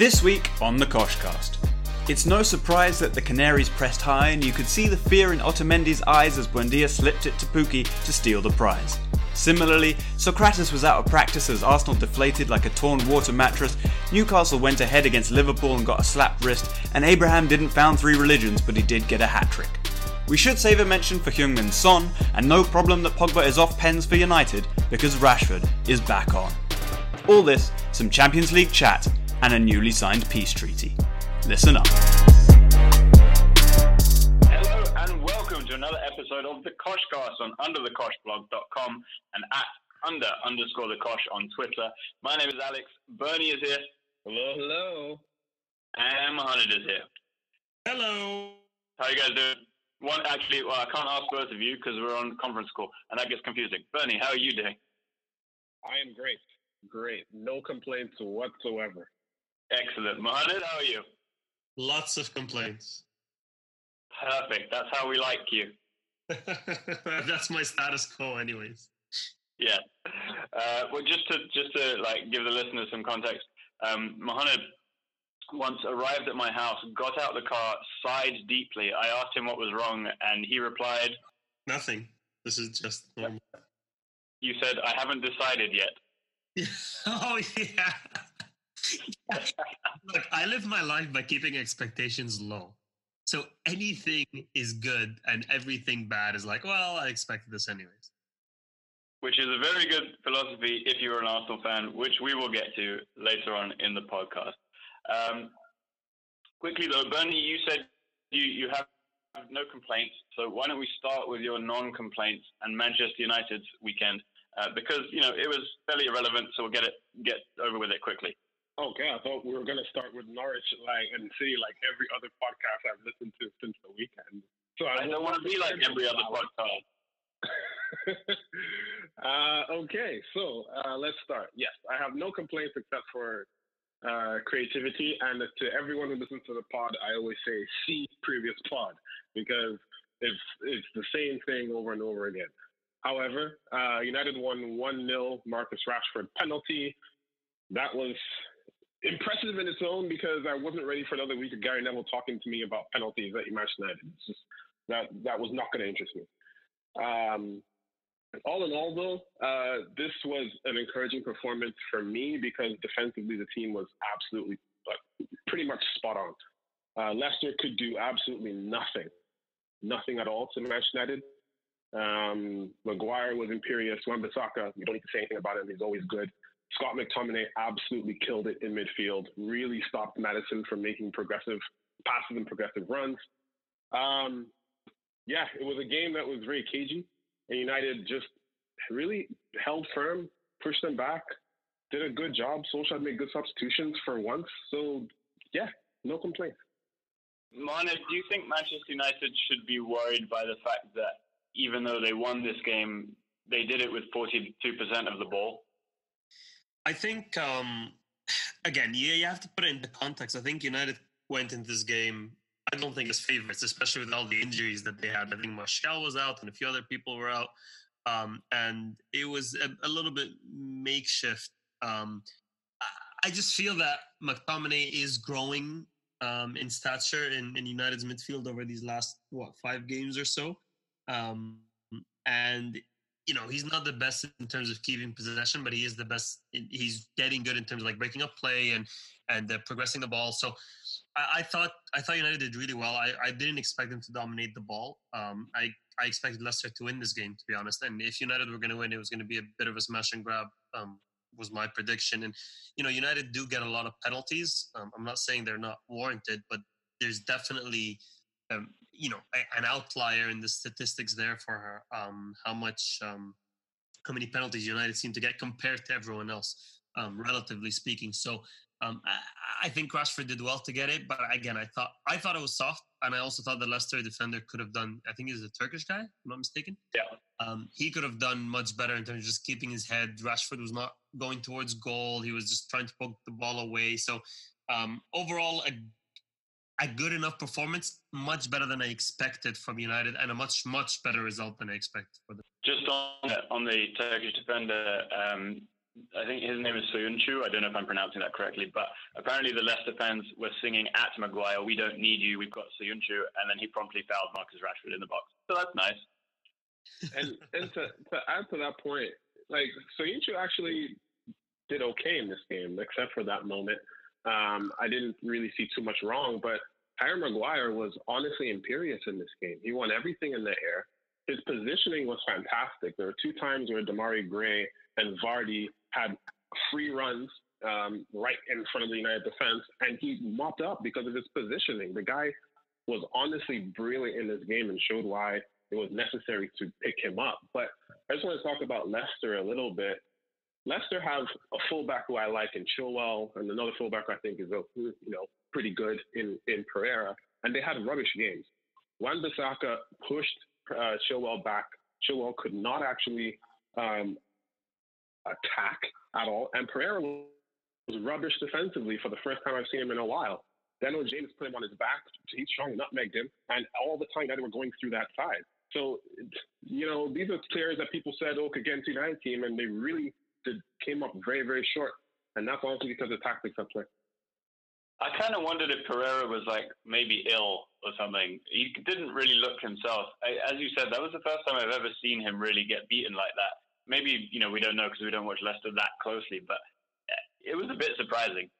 This week on the Koshcast. It's no surprise that the Canaries pressed high and you could see the fear in Otamendi's eyes as Buendia slipped it to Pukki to steal the prize. Similarly, Socrates was out of practice as Arsenal deflated like a torn water mattress, Newcastle went ahead against Liverpool and got a slapped wrist, and Abraham didn't found three religions but he did get a hat trick. We should save a mention for Heung-min Son, and no problem that Pogba is off pens for United because Rashford is back on. All this, some Champions League chat, and a newly signed peace treaty. Listen up. Hello and welcome to another episode of the Koshcast on underthekoshblog.com and at under underscore the Kosh on Twitter. My name is Alex. Bernie is here. Hello, hello. And Mohammed is here. Hello. How you guys doing? One actually, well, I can't ask both of you because we're on conference call, and that gets confusing. Bernie, how are you doing? I am great. Great. No complaints whatsoever. Excellent. Mohammed, how are you? Lots of complaints. Perfect. That's how we like you. That's my status quo, anyways. Yeah. Uh, well, just to just to like give the listeners some context, um, Mohammed once arrived at my house, got out the car, sighed deeply. I asked him what was wrong, and he replied, Nothing. This is just normal. "You said I haven't decided yet." oh yeah. Look, I live my life by keeping expectations low. So anything is good and everything bad is like, well, I expected this anyways. Which is a very good philosophy if you're an Arsenal fan, which we will get to later on in the podcast. Um, quickly though, Bernie, you said you, you have no complaints. So why don't we start with your non-complaints and Manchester United's weekend? Uh, because you know it was fairly irrelevant, so we'll get it get over with it quickly. Okay, I thought we were gonna start with Norwich, like and see like every other podcast I've listened to since the weekend. So I, I don't want to be like every other podcast. uh, okay, so uh, let's start. Yes, I have no complaints except for uh, creativity, and to everyone who listens to the pod, I always say see previous pod because it's it's the same thing over and over again. However, uh, United won 1 0 Marcus Rashford penalty. That was impressive in its own because I wasn't ready for another week of Gary Neville talking to me about penalties at Manchester United. It's just that that was not going to interest me. Um, all in all, though, uh, this was an encouraging performance for me because defensively the team was absolutely, pretty much spot on. Uh, Leicester could do absolutely nothing, nothing at all to Manchester United. Um, Maguire was imperious. Wan-Bissaka, you don't need to say anything about him. He's always good. Scott McTominay absolutely killed it in midfield. Really stopped Maddison from making progressive passes and progressive runs. Um, yeah, it was a game that was very cagey, and United just really held firm, pushed them back, did a good job. Solskjaer made good substitutions for once. So, yeah, no complaints. Mane, do you think Manchester United should be worried by the fact that even though they won this game, they did it with 42% of the ball? I think, um, again, yeah, you have to put it into context. I think United went into this game, I don't think as favorites, especially with all the injuries that they had. I think Martial was out and a few other people were out. Um, and it was a, a little bit makeshift. Um, I, I just feel that McTominay is growing um, in stature in, in United's midfield over these last, what, five games or so. Um, and you know he's not the best in terms of keeping possession, but he is the best. He's getting good in terms of like breaking up play and and uh, progressing the ball. So I, I, thought I thought United did really well. I, I didn't expect them to dominate the ball. Um, I I expected Leicester to win this game to be honest. And if United were going to win, it was going to be a bit of a smash and grab. Um, was my prediction. And you know United do get a lot of penalties. Um, I'm not saying they're not warranted, but there's definitely um, you know an outlier in the statistics there for her. Um, how much, um, how many penalties United seem to get compared to everyone else, um, relatively speaking. So um, I, I, think Rashford did well to get it, but again, I thought I thought it was soft, and I also thought the Leicester defender could have done. I think he's a Turkish guy, if I'm not mistaken. Yeah. Um, he could have done much better in terms of just keeping his head. Rashford was not going towards goal; he was just trying to poke the ball away. So um, overall, a a good enough performance, much better than I expected from United, and a much much better result than I expected for them. Just on the, on the Turkish defender, um, I think his name is Soyuncu. I don't know if I'm pronouncing that correctly, but apparently the Leicester fans were singing at Maguire, "We don't need you. We've got Soyuncu," and then he promptly fouled Marcus Rashford in the box. So that's nice. and and to, to add to that point, like Soyuncu actually did okay in this game, except for that moment. Um, I didn't really see too much wrong, but Harry Maguire was honestly imperious in this game. He won everything in the air. His positioning was fantastic. There were two times where Demarai Gray and Vardy had free runs um, right in front of the United defense, and he mopped up because of his positioning. The guy was honestly brilliant in this game and showed why it was necessary to pick him up. But I just want to talk about Leicester a little bit. Leicester have a fullback who I like in Chilwell, and another fullback I think is you know pretty good in in Pereira, and they had rubbish games. Wan Bissaka pushed uh, Chilwell back. Chilwell could not actually um, attack at all, and Pereira was rubbish defensively for the first time I've seen him in a while. Daniel James put him on his back. He strong nutmegged him, and all the time that they were going through that side. So, you know, these are players that people said, oh, could get into United team, and they really did, came up very, very short. And that's also because of tactics at play. I kind of wondered if Pereira was like maybe ill or something. He didn't really look himself. I, as you said, that was the first time I've ever seen him really get beaten like that. Maybe you know we don't know because we don't watch Leicester that closely, but eh, it was a bit surprising.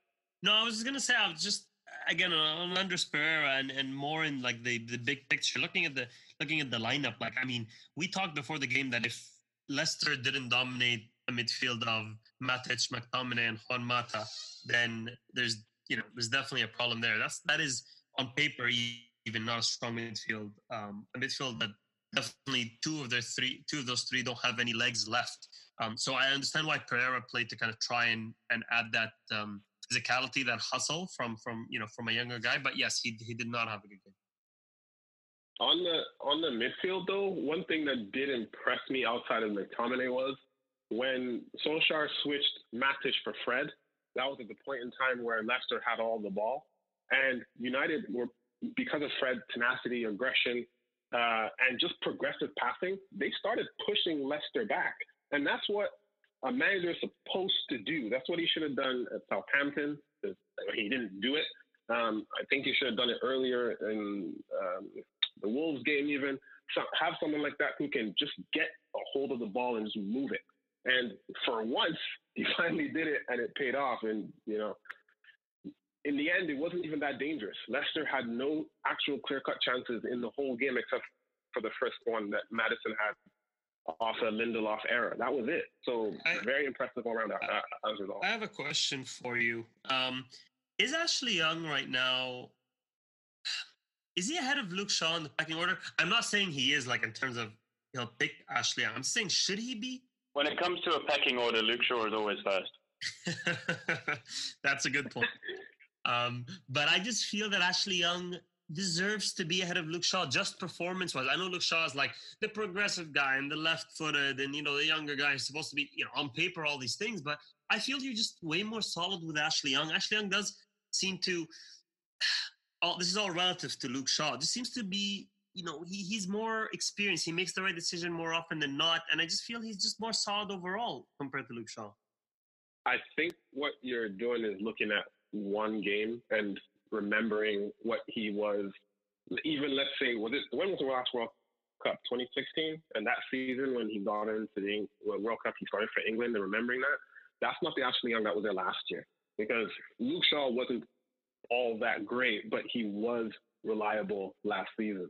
No, I was just gonna say I was just again on Andreas Pereira and, and more in like the, the big picture, looking at the looking at the lineup. Like I mean, we talked before the game that if Leicester didn't dominate a midfield of Matic, McTominay, and Juan Mata, then there's you know there's definitely a problem there. That's that is on paper even not a strong midfield. Um, a midfield that definitely two of their three two of those three don't have any legs left. Um, so I understand why Pereira played to kind of try and and add that um, physicality, that hustle from from you know from a younger guy. But yes, he he did not have a good game. On the on the midfield though, one thing that did impress me outside of McTominay was when Solskjaer switched Matic for Fred. That was at the point in time where Leicester had all the ball, and United were because of Fred's tenacity, aggression, uh, and just progressive passing. They started pushing Leicester back, and that's what a manager is supposed to do. That's what he should have done at Southampton. He didn't do it. Um, I think he should have done it earlier in um, the Wolves game, even. So have someone like that who can just get a hold of the ball and just move it. And for once, he finally did it, and it paid off. And you know, in the end, it wasn't even that dangerous. Leicester had no actual clear-cut chances in the whole game, except for the first one that Maddison had off a Lindelof error. That was it. So I, very impressive all around uh, as a result. I have a question for you. Um, is Ashley Young right now? Is he ahead of Luke Shaw in the pecking order? I'm not saying he is, like in terms of he'll pick Ashley I'm saying should he be? When it comes to a pecking order, Luke Shaw is always first. That's a good point. Um, but I just feel that Ashley Young deserves to be ahead of Luke Shaw just performance wise. I know Luke Shaw is like the progressive guy and the left footed and you know the younger guy is supposed to be, you know, on paper all these things, but I feel you're just way more solid with Ashley Young. Ashley Young does seem to all this is all relative to Luke Shaw. Just seems to be, you know, he, he's more experienced. He makes the right decision more often than not. And I just feel he's just more solid overall compared to Luke Shaw. I think what you're doing is looking at one game and remembering what he was. Even let's say, was it when was the last World Cup? 2016, and that season when he got into the World Cup, he started for England, and remembering that, that's not the Ashley Young that was there last year because Luke Shaw wasn't all that great, but he was reliable last season.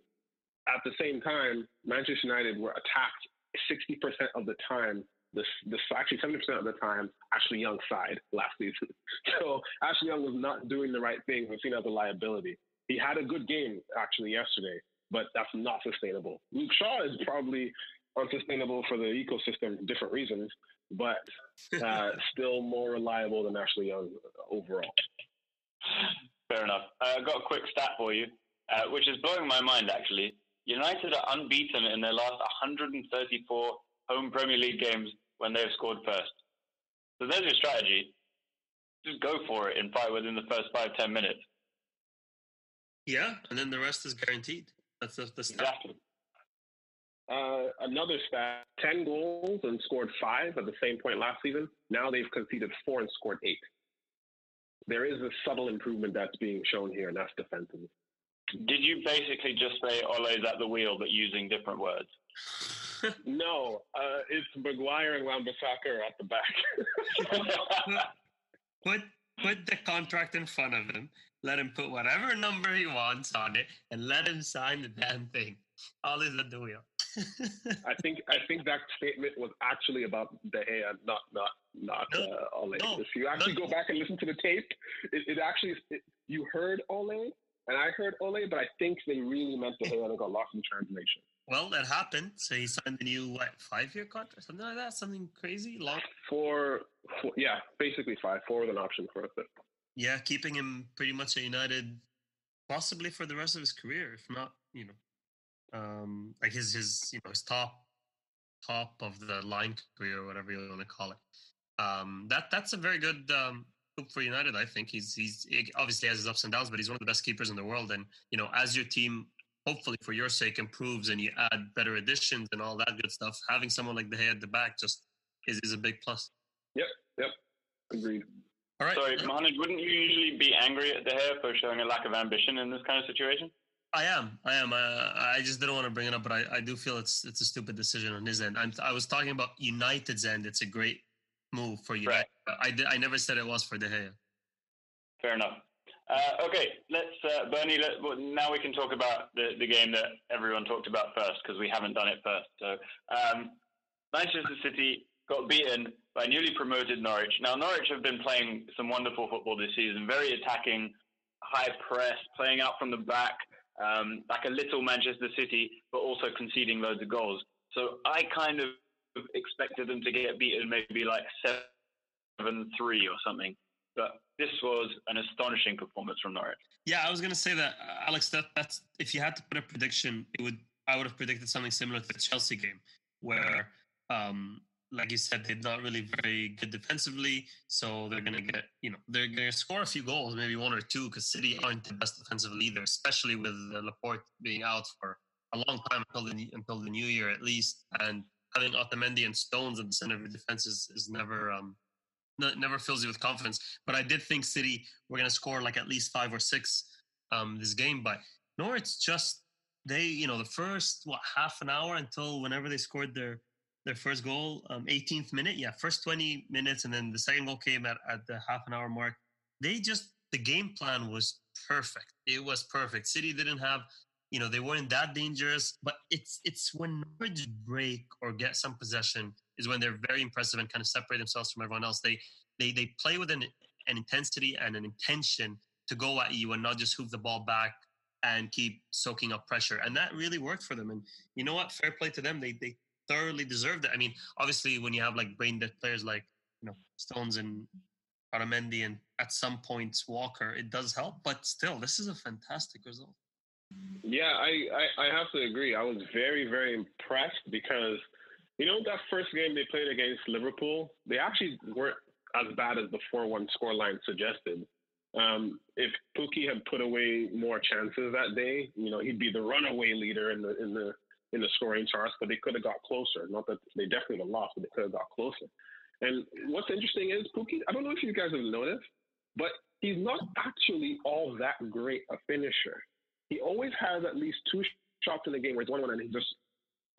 At the same time, Manchester United were attacked 60% of the time the, the actually 70% of the time Ashley Young side last season. So Ashley Young was not doing the right thing, was seen as a liability. He had a good game actually yesterday, but that's not sustainable. Luke Shaw is probably unsustainable for the ecosystem for different reasons, but uh, still more reliable than Ashley Young overall. Fair enough. Uh, I've got a quick stat for you, uh, which is blowing my mind actually. United are unbeaten in their last 134 home Premier League games when they've scored first. So there's your strategy. Just go for it and fight within the first five, ten minutes. Yeah, and then the rest is guaranteed. That's the, the Exactly. uh, another stat: ten goals and scored five at the same point last season. Now they've conceded four and scored eight. There is a subtle improvement that's being shown here, and that's defensively. Did you basically just say Ole's at the wheel, but using different words? no, uh, it's Maguire and Wan-Bissaka at the back. put put the contract in front of him. Let him put whatever number he wants on it, and let him sign the damn thing. All is at the wheel. I think I think that statement was actually about De Gea, not not not no, uh, Ole. No, if you actually no, go back and listen to the tape, it, it actually it, you heard Ole and I heard Ole, but I think they really meant De Gea and it got lost in translation. Well, that happened. So he signed a new what five year contract, something like that, something crazy long. For, for yeah, basically five, four with an option for a fifth. Yeah, keeping him pretty much at United, possibly for the rest of his career, if not, you know, um, like his his you know his top top of the line career, or whatever you want to call it. Um, that that's a very good um, for United. I think he's he's he obviously has his ups and downs, but he's one of the best keepers in the world. And you know, as your team hopefully for your sake improves and you add better additions and all that good stuff, having someone like De Gea at the back just is, is a big plus. Yep, yep, agreed. All right. Sorry, Mohamed, wouldn't you usually be angry at De Gea for showing a lack of ambition in this kind of situation? I am. I am. Uh, I just didn't want to bring it up, but I, I do feel it's it's a stupid decision on his end. I'm, I was talking about United's end. It's a great move for United. Right. I, I never said it was for De Gea. Fair enough. Uh, okay, let's uh, Bernie. Let, well, now we can talk about the, the game that everyone talked about first because we haven't done it first. So, um, Manchester City got beaten by newly promoted Norwich. Now, Norwich have been playing some wonderful football this season, very attacking, high press, playing out from the back, um, like a little Manchester City, but also conceding loads of goals. So I kind of expected them to get beaten maybe like seven three or something. But this was an astonishing performance from Norwich. Yeah, I was going to say that, uh, Alex. That that's if you had to put a prediction, it would I would have predicted something similar to the Chelsea game, where, um, like you said, they're not really very good defensively, so they're going to get you know they're going to score a few goals, maybe one or two, because City aren't the best defensively either, especially with uh, Laporte being out for a long time until the until the new year at least, and having Otamendi and Stones at the center of your defense is, is never um, never fills you with confidence. But I did think City were going to score like at least five or six um, this game. But Norwich just they you know the first what half an hour until whenever they scored their their first goal, um, 18th minute, yeah, first 20 minutes, and then the second goal came at, at the half an hour mark. They just the game plan was perfect. It was perfect. City didn't have you know they weren't that dangerous but it's it's when Norwich break or get some possession is when they're very impressive and kind of separate themselves from everyone else. They they they play with an, an intensity and an intention to go at you and not just hoof the ball back and keep soaking up pressure and that really worked for them and you know what? Fair play to them. They they thoroughly deserved it. I mean obviously when you have like brain dead players like you know stones and Otamendi and at some points Walker, it does help, but still, this is a fantastic result. Yeah, I, I, I have to agree. I was very, very impressed because, you know, that first game they played against Liverpool, they actually weren't as bad as the 4 1 scoreline suggested. Um, if Pukki had put away more chances that day, you know, he'd be the runaway leader in the in the in the scoring charts, but they could have got closer. Not that they definitely would have lost, but they could have got closer. And what's interesting is Pukki, I don't know if you guys have noticed, but he's not actually all that great a finisher he always has at least two shots in the game where it's one on one and he just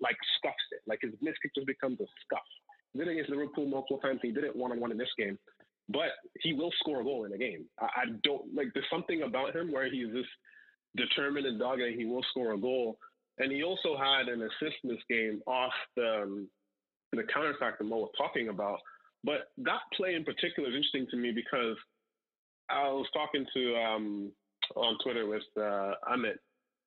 like scuffs it. Like his miss kick just becomes a scuff. He did it against Liverpool multiple times. He did it one on one in this game, but he will score a goal in a game. I, I, don't like. There's something about him where he's just determined and dogged, and he will score a goal. And he also had an assist in this game off the um, the counter attack that Mo was talking about. But that play in particular is interesting to me because I was talking to um, on Twitter with uh, Amit.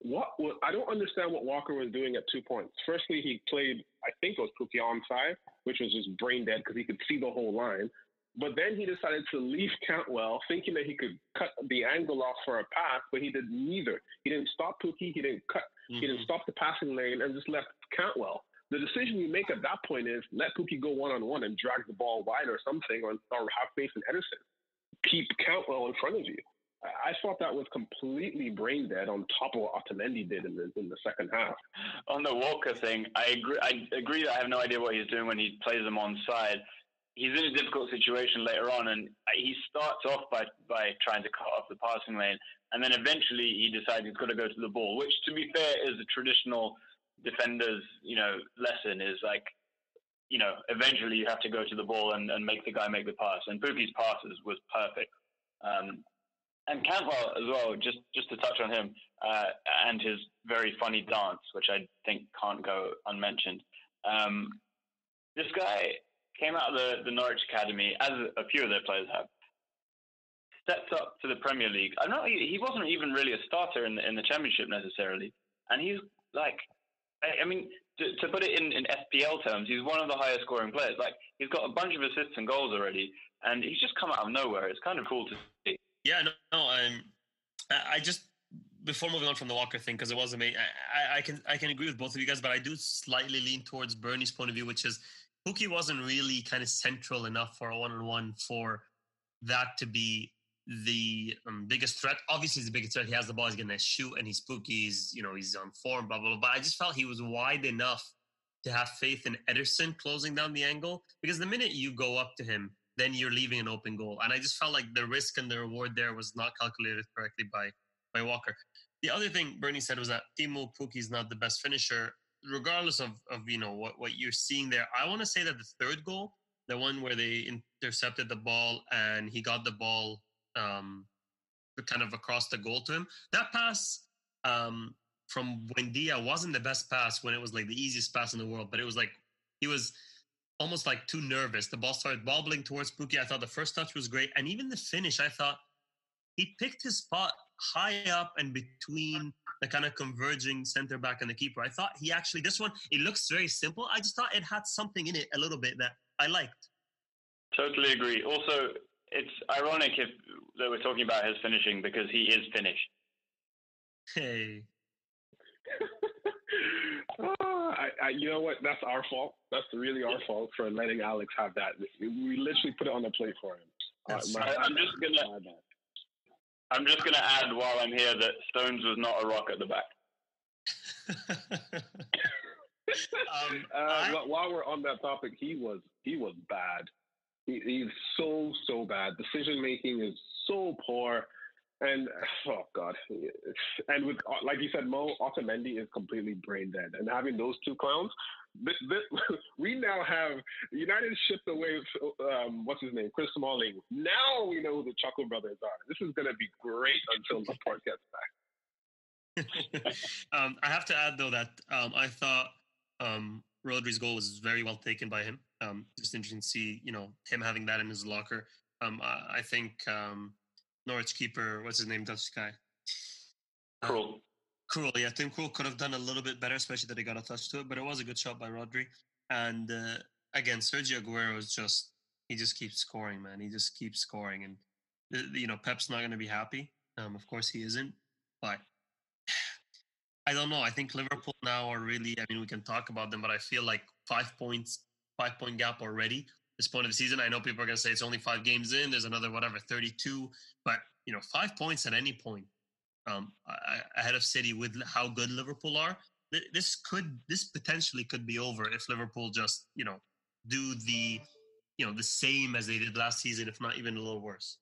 What, I don't understand what Walker was doing at two points. Firstly, he played I think it was Pukki onside, which was just brain dead because he could see the whole line. But then he decided to leave Cantwell, thinking that he could cut the angle off for a pass, but he did neither. He didn't stop Pukki. he didn't cut, mm-hmm. he didn't mm-hmm. stop the passing lane, and just left Cantwell. The decision you make at that point is let Pukki go one on one and drag the ball wide or something, or, or have faith in Ederson. Keep Cantwell in front of you. I thought that was completely brain dead on top of what Otamendi did in the in the second half. On the Walker thing, I agree. I agree that I have no idea what he's doing when he plays them on side. He's in a difficult situation later on, and he starts off by by trying to cut off the passing lane, and then eventually he decides he's got to go to the ball. Which, to be fair, is a traditional defender's you know lesson. Is like you know eventually you have to go to the ball and, and make the guy make the pass. And Pukki's passes was perfect. Um, and Cantwell as well. Just just to touch on him uh, and his very funny dance, which I think can't go unmentioned. Um, this guy came out of the, the Norwich Academy, as a few of their players have, stepped up to the Premier League. I'm not. He wasn't even really a starter in the in the Championship necessarily, and he's like, I, I mean, to, to, put it in, in FPL terms, he's one of the highest scoring players. Like he's got a bunch of assists and goals already, and he's just come out of nowhere. It's kind of cool to see. Yeah, no, no. Um, I just before moving on from the Walker thing because it wasn't me. I, I, can I can agree with both of you guys, but I do slightly lean towards Bernie's point of view, which is Pukki wasn't really kind of central enough for a one on one for that to be the um, biggest threat. Obviously, he's the biggest threat. He has the ball. He's going to shoot, and he's spooky. He's you know he's on form. Blah blah blah. But I just felt he was wide enough to have faith in Ederson closing down the angle because the minute you go up to him, then you're leaving an open goal. And I just felt like the risk and the reward there was not calculated correctly by by Walker. The other thing Bernie said was that Teemu Pukki is not the best finisher, regardless of of you know what what you're seeing there. I want to say that the third goal, the one where they intercepted the ball and he got the ball um, kind of across the goal to him, that pass um, from Buendia wasn't the best pass when it was like the easiest pass in the world, but it was like he was almost like too nervous. The ball started bobbling towards Pukki. I thought the first touch was great. And even the finish, I thought he picked his spot high up and between the kind of converging center back and the keeper. I thought he actually, this one, it looks very simple. I just thought it had something in it a little bit that I liked. Totally agree. Also, it's ironic if that we're talking about his finishing because he is finished. Hey. oh, I, I, you know what? That's our fault. That's really our fault for letting Alex have that. We literally put it on the plate for him. Uh, my, I'm just gonna. I'm just gonna add while I'm here that Stones was not a rock at the back. um, uh, I, while we're on that topic, he was he was bad. He, he's so so bad. Decision making is so poor. And oh god, and with like you said, Mo Otamendi is completely brain dead, and having those two clowns, this, this, we now have United shipped away. Um, what's his name, Chris Smalling. Now we know who the Chuckle Brothers are. This is going to be great until the Laporte gets back. um, I have to add though that um, I thought um, Rodri's goal was very well taken by him. Um, just interesting to see, you know, him having that in his locker. Um, I, I think um, Norwich keeper, what's his name, Dutch guy? Krul. Uh, Krul, yeah. Tim Krul could have done a little bit better, especially that he got a touch to it, but it was a good shot by Rodri. And uh, again, Sergio Aguero is just, he just keeps scoring, man. He just keeps scoring. And, uh, you know, Pep's not going to be happy. Um, of course he isn't. But I don't know. I think Liverpool now are really, I mean, we can talk about them, but I feel like five points, five point gap already this point of the season. I know people are going to say it's only five games in. There's another whatever 32, but you know, five points at any point um, ahead of City with how good Liverpool are. This could, this potentially could be over if Liverpool just you know do the, you know, the same as they did last season, if not even a little worse.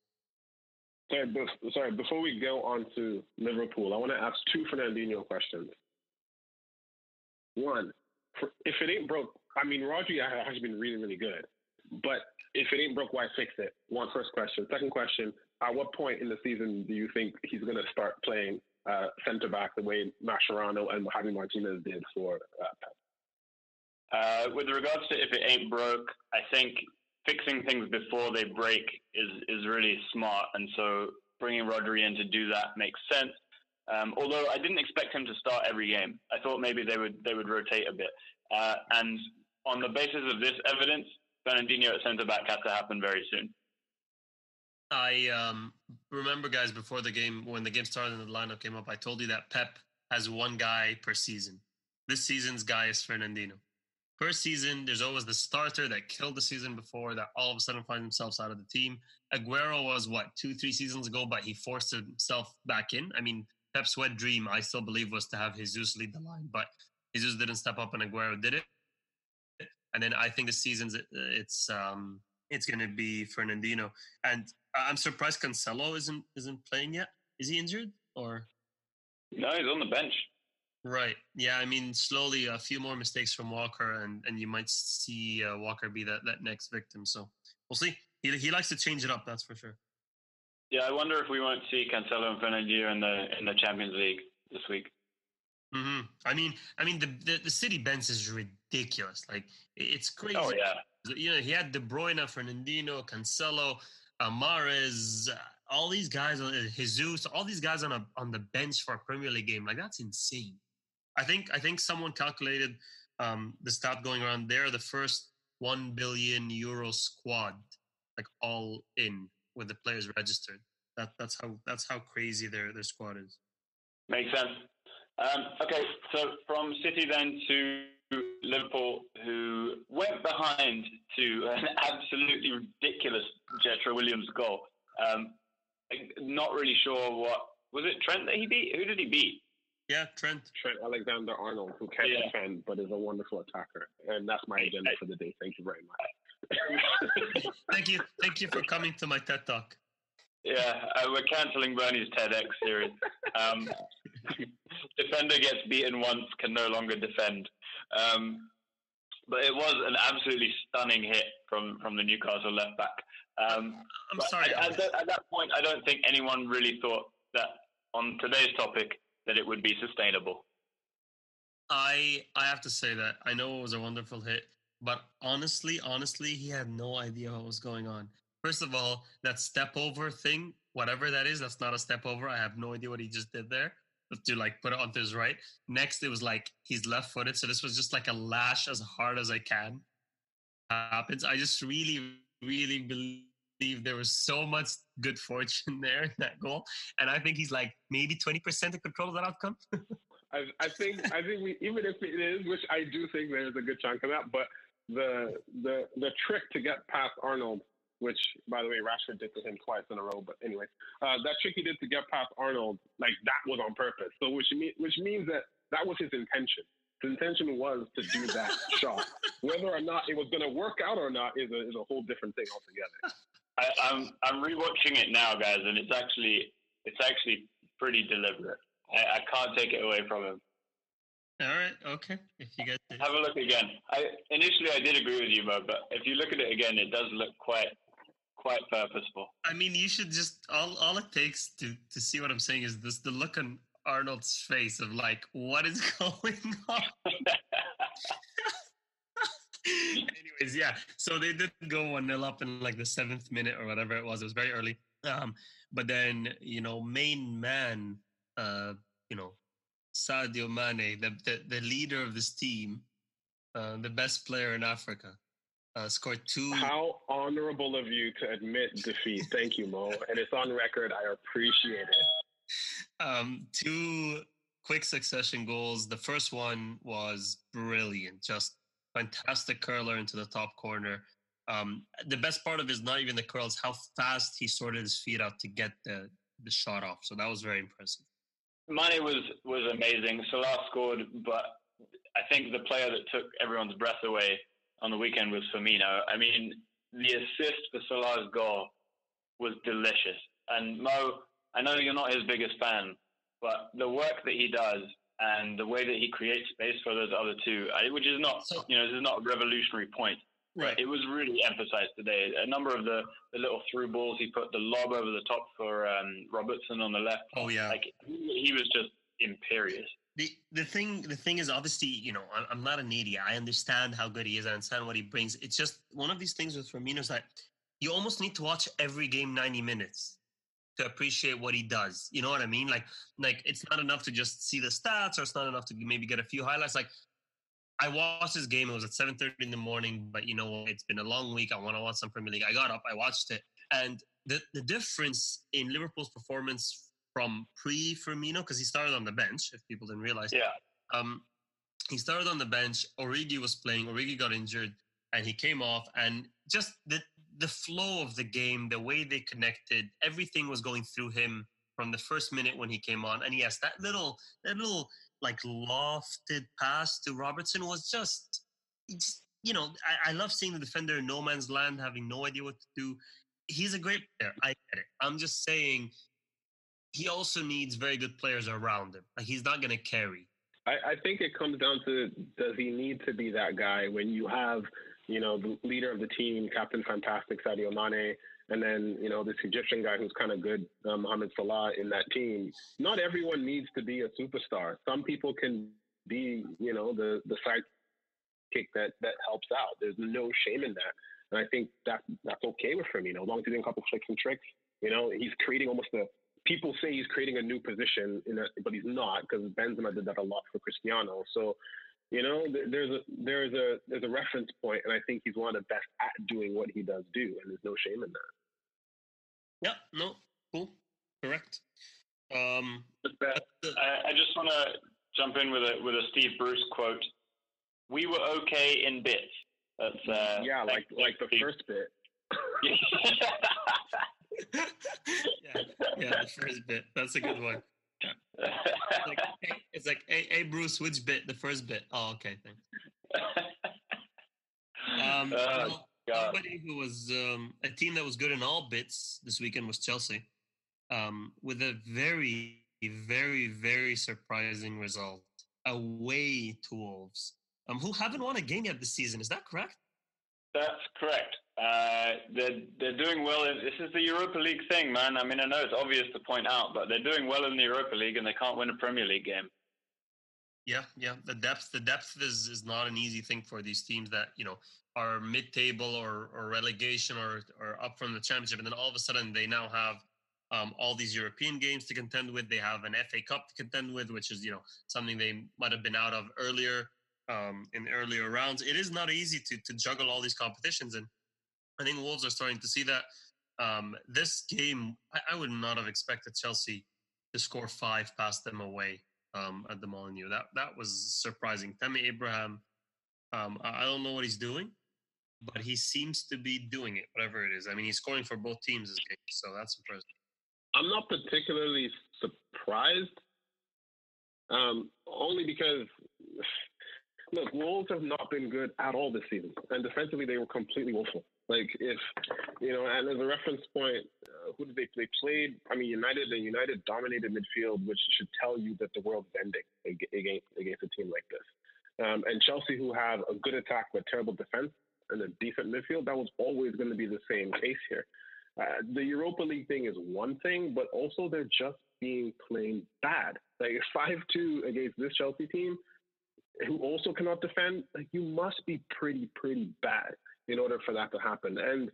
Sorry, sorry. Before we go on to Liverpool, I want to ask two Fernandinho questions. One, if it ain't broke, I mean, Rodri has been really, really good. But if it ain't broke, why fix it? One first question. Second question: At what point in the season do you think he's going to start playing uh, centre back the way Mascherano and Javi Martinez did for uh, Pep? Uh, with regards to if it ain't broke, I think fixing things before they break is is really smart, and so bringing Rodri in to do that makes sense. Um, although I didn't expect him to start every game, I thought maybe they would they would rotate a bit. Uh, and on the basis of this evidence, Fernandinho at centre back has to happen very soon. I um, remember, guys, before the game, when the game started and the lineup came up, I told you that Pep has one guy per season. This season's guy is Fernandinho. First season, there's always the starter that killed the season before that all of a sudden finds themselves out of the team. Aguero was what two, three seasons ago, but he forced himself back in. I mean, Pep's wet dream, I still believe, was to have Jesus lead the line, but Jesus didn't step up, and Aguero did it. And then I think the season's it's um it's going to be Fernandinho. and I'm surprised Cancelo isn't isn't playing yet. Is he injured or? No, he's on the bench. Right. Yeah. I mean, slowly a few more mistakes from Walker, and and you might see uh, Walker be that that next victim. So we'll see. He he likes to change it up. That's for sure. Yeah, I wonder if we won't see Cancelo and Fernandinho in the in the Champions League this week. Mm-hmm. I mean, I mean the, the the city bench is ridiculous. Like it's crazy. Oh yeah. You know, he had De Bruyne, Fernandinho, Cancelo, Amares, uh, all these guys, uh, Jesus, all these guys on a on the bench for a Premier League game. Like that's insane. I think I think someone calculated um, the stat going around. They're the first one billion euro squad, like all in with the players registered. That that's how that's how crazy their their squad is. Makes sense. Um, okay, so from City then to Liverpool, who went behind to an absolutely ridiculous Jetro Willems goal. Um, not really sure what was it. Trent that he beat. Who did he beat? Yeah, Trent. Trent Alexander Arnold, who can't yeah. defend but is a wonderful attacker, and that's my agenda for the day. Thank you very much. Thank you. Thank you for coming to my TED Talk. Yeah, uh, we're cancelling Bernie's TEDx series. Um, defender gets beaten once, can no longer defend. Um, but it was an absolutely stunning hit from, from the Newcastle left back. Um, I'm sorry. At, at, at, that point, I don't think anyone really thought that on today's topic that it would be sustainable. I I have to say that I know it was a wonderful hit, but honestly, honestly, he had no idea what was going on. First of all, that step over thing, whatever that is, that's not a step over. I have no idea what he just did there to like put it onto his right. Next, it was like he's left footed. So this was just like a lash as hard as I can happens. I just really, really believe there was so much good fortune there in that goal. And I think he's like maybe 20% in control of that outcome. I, I think I think we even if it is, which I do think there's a good chunk of that, but the the the trick to get past Arnold which, by the way, Rashford did to him twice in a row. But anyway, uh, that trick he did to get past Arnold, like that was on purpose. So which mean, which means that that was his intention. His intention was to do that shot. Whether or not it was going to work out or not is a, is a whole different thing altogether. I, I'm I'm rewatching it now, guys, and it's actually it's actually pretty deliberate. I, I can't take it away from him. All right. Okay. If you guys have a look again, I initially I did agree with you, Mo, but if you look at it again, it does look quite quite purposeful. I mean, you should just all all it takes to to see what I'm saying is this the look on Arnold's face of like, what is going on? Anyways, yeah. So they did go one nil up in like the seventh minute or whatever it was. It was very early. Um, but then you know, main man, uh, you know, Sadio Mane, the the, the leader of this team, uh, the best player in Africa, uh, scored two. How honorable of you to admit defeat. Thank you, Mo. And it's on record. I appreciate it. Um, two quick succession goals. The first one was brilliant, just fantastic curler into the top corner. Um, the best part of it is not even the curls, how fast he sorted his feet out to get the, the shot off. So that was very impressive. Mane was was amazing. Salah scored, but I think the player that took everyone's breath away on the weekend was Firmino. I mean, the assist for Salah's goal was delicious. And Mo, I know you're not his biggest fan, but the work that he does and the way that he creates space for those other two, which is not, you know, this is not a revolutionary point. Right. It was really emphasized today. A number of the, the little through balls he put the lob over the top for um, Robertson on the left. Oh yeah, like he, he was just imperious the the thing the thing is obviously you know I'm, not an idiot. I understand how good he is. I understand what he brings. It's just one of these things with Firmino is that you almost need to watch every game 90 minutes to appreciate what he does. You know what i mean? Like like it's not enough to just see the stats or it's not enough to maybe get a few highlights. Like i watched this game. It was at 7.30 in the morning but you know it's been a long week. I want to watch some premier league. I got up. I watched it. And the, the difference in liverpool's performance from pre Firmino because he started on the bench. If people didn't realize, yeah. Um, he started on the bench. Origi was playing. Origi got injured, and he came off. And just the the flow of the game, the way they connected, everything was going through him from the first minute when he came on. And yes, that little that little like lofted pass to Robertson was just, just you know, I, I love seeing the defender in no man's land, having no idea what to do. He's a great player. I get it. I'm just saying he also needs very good players around him. Like he's not going to carry. I, I think it comes down to does he need to be that guy when you have, you know, the leader of the team, Captain Fantastic Sadio Mane, and then you know this Egyptian guy who's kind of good, uh, Mohamed Salah in that team. Not everyone needs to be a superstar. Some people can be, you know, the the sidekick that that helps out. There's no shame in that, and I think that that's okay with know, as long as he's doing a couple flicks and tricks. You know, he's creating almost a people say he's creating a new position, a, but he's not because Benzema did that a lot for Cristiano. So, you know, there's a there's a there's a reference point, and I think he's one of the best at doing what he does do, and there's no shame in that. Yeah, no, cool, correct. Um, I, I just want to jump in with a with a Steve Bruce quote. We were okay in bits. That's uh, yeah, like like the first bit. yeah, yeah, the first bit. That's a good one. It's like, hey, it's like, hey, hey, Bruce, which bit? The first bit. Oh, okay, thanks. Um, uh, well, somebody who was um, a team that was good in all bits this weekend was Chelsea, um, with a very, very, very surprising result away to Wolves, um, who haven't won a game yet this season. Is that correct? That's correct. Uh, they're they're doing well. In, this is the Europa League thing, man. I mean, I know it's obvious to point out, but they're doing well in the Europa League, and they can't win a Premier League game. Yeah, yeah. The depth, the depth is is not an easy thing for these teams that you know are mid-table or or relegation or or up from the championship, and then all of a sudden they now have um, all these European games to contend with. They have an FA Cup to contend with, which is you know something they might have been out of earlier um, in earlier rounds. It is not easy to to juggle all these competitions, and I think Wolves are starting to see that. Um, this game, I, I, would not have expected Chelsea to score five past them away um, at the Molineux. That that was surprising. Tammy Abraham, um, I, I don't know what he's doing, but he seems to be doing it, whatever it is. I mean, he's scoring for both teams this game, so that's impressive. I'm not particularly surprised, um, only because look, Wolves have not been good at all this season, and defensively they were completely woeful. Like if you know, and as a reference point, uh, who did they they played? I mean, United and United dominated midfield, which should tell you that the world's ending against against a team like this. Um, and Chelsea, who have a good attack but terrible defense and a decent midfield, that was always going to be the same case here. Uh, the Europa League thing is one thing, but also they're just being plain bad. Like five two against this Chelsea team, who also cannot defend. Like you must be pretty pretty bad in order for that to happen. And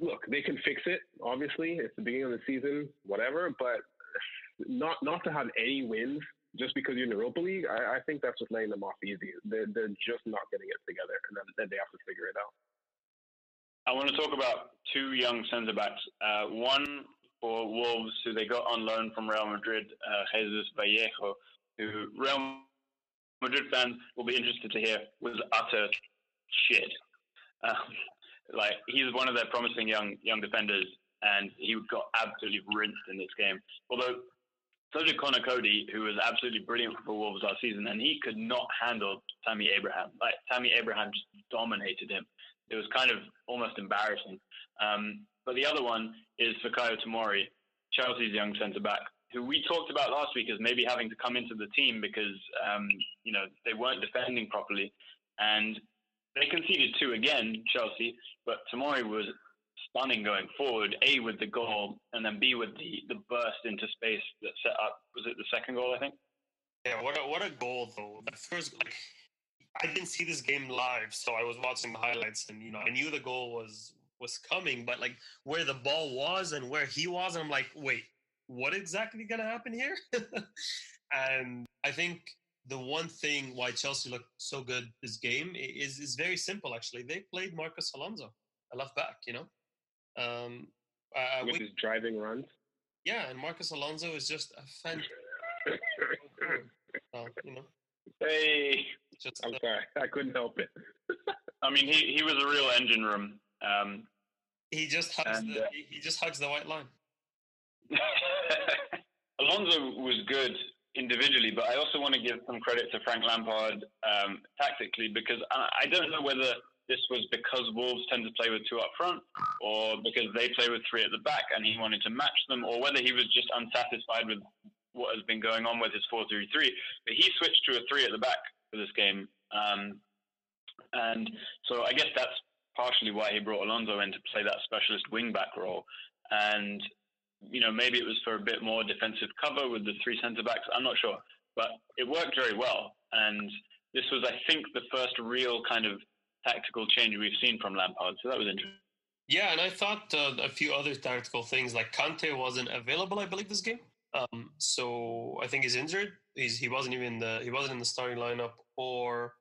look, they can fix it. Obviously, it's the beginning of the season, whatever. But not not to have any wins just because you're in Europa League, I, I think that's just laying them off easy. They're they're just not getting it together, and then, then they have to figure it out. I want to talk about two young centre backs. Uh, one for Wolves, who they got on loan from Real Madrid, uh, Jesus Vallejo, who Real Madrid fans will be interested to hear was utter shit. Um, like he's one of their promising young young defenders, and he got absolutely rinsed in this game. Although so did Conor Coady, who was absolutely brilliant for Wolves last season, and he could not handle Tammy Abraham. Like Tammy Abraham just dominated him. It was kind of almost embarrassing. Um, but the other one is Fikayo Tomori, Chelsea's young centre back, who we talked about last week as maybe having to come into the team because um, you know they weren't defending properly, and they conceded two again, Chelsea, but Tomori was stunning going forward. A with the goal, and then B with the the burst into space that set up. Was it the second goal? I think. Yeah, what a what a goal though. The first, like, I didn't see this game live, so I was watching the highlights, and you know, I knew the goal was was coming, but like where the ball was and where he was, and I'm like, wait, what exactly gonna happen here? and I think the one thing why Chelsea looked so good this game is is very simple. Actually, they played Marcos Alonso, a left back. You know, um, uh, with we, his driving runs. Yeah, and Marcos Alonso is just a fan. uh, you know, Hey, Just I'm uh, sorry, I couldn't help it. I mean, he, he was a real engine room. Um, he just hugs And, the uh, he- he just hugs the white line. Alonso was good individually, but I also want to give some credit to Frank Lampard um, tactically because I, don't know whether this was because Wolves tend to play with two up front or because they play with three at the back and he wanted to match them or whether he was just unsatisfied with what has been going on with his 4 3 3. But he switched to a three at the back for this game. Um, and so I guess that's partially why he brought Alonso in to play that specialist wing back role. And you know, maybe it was for a bit more defensive cover with the three centre backs. I'm not sure, but it worked very well. And this was, I think, the first real kind of tactical change we've seen from Lampard. So that was interesting. Yeah, and I thought uh, a few other tactical things like Kante wasn't available, I believe, this game. Um, so I think he's injured. He's he wasn't even the he wasn't in the starting lineup or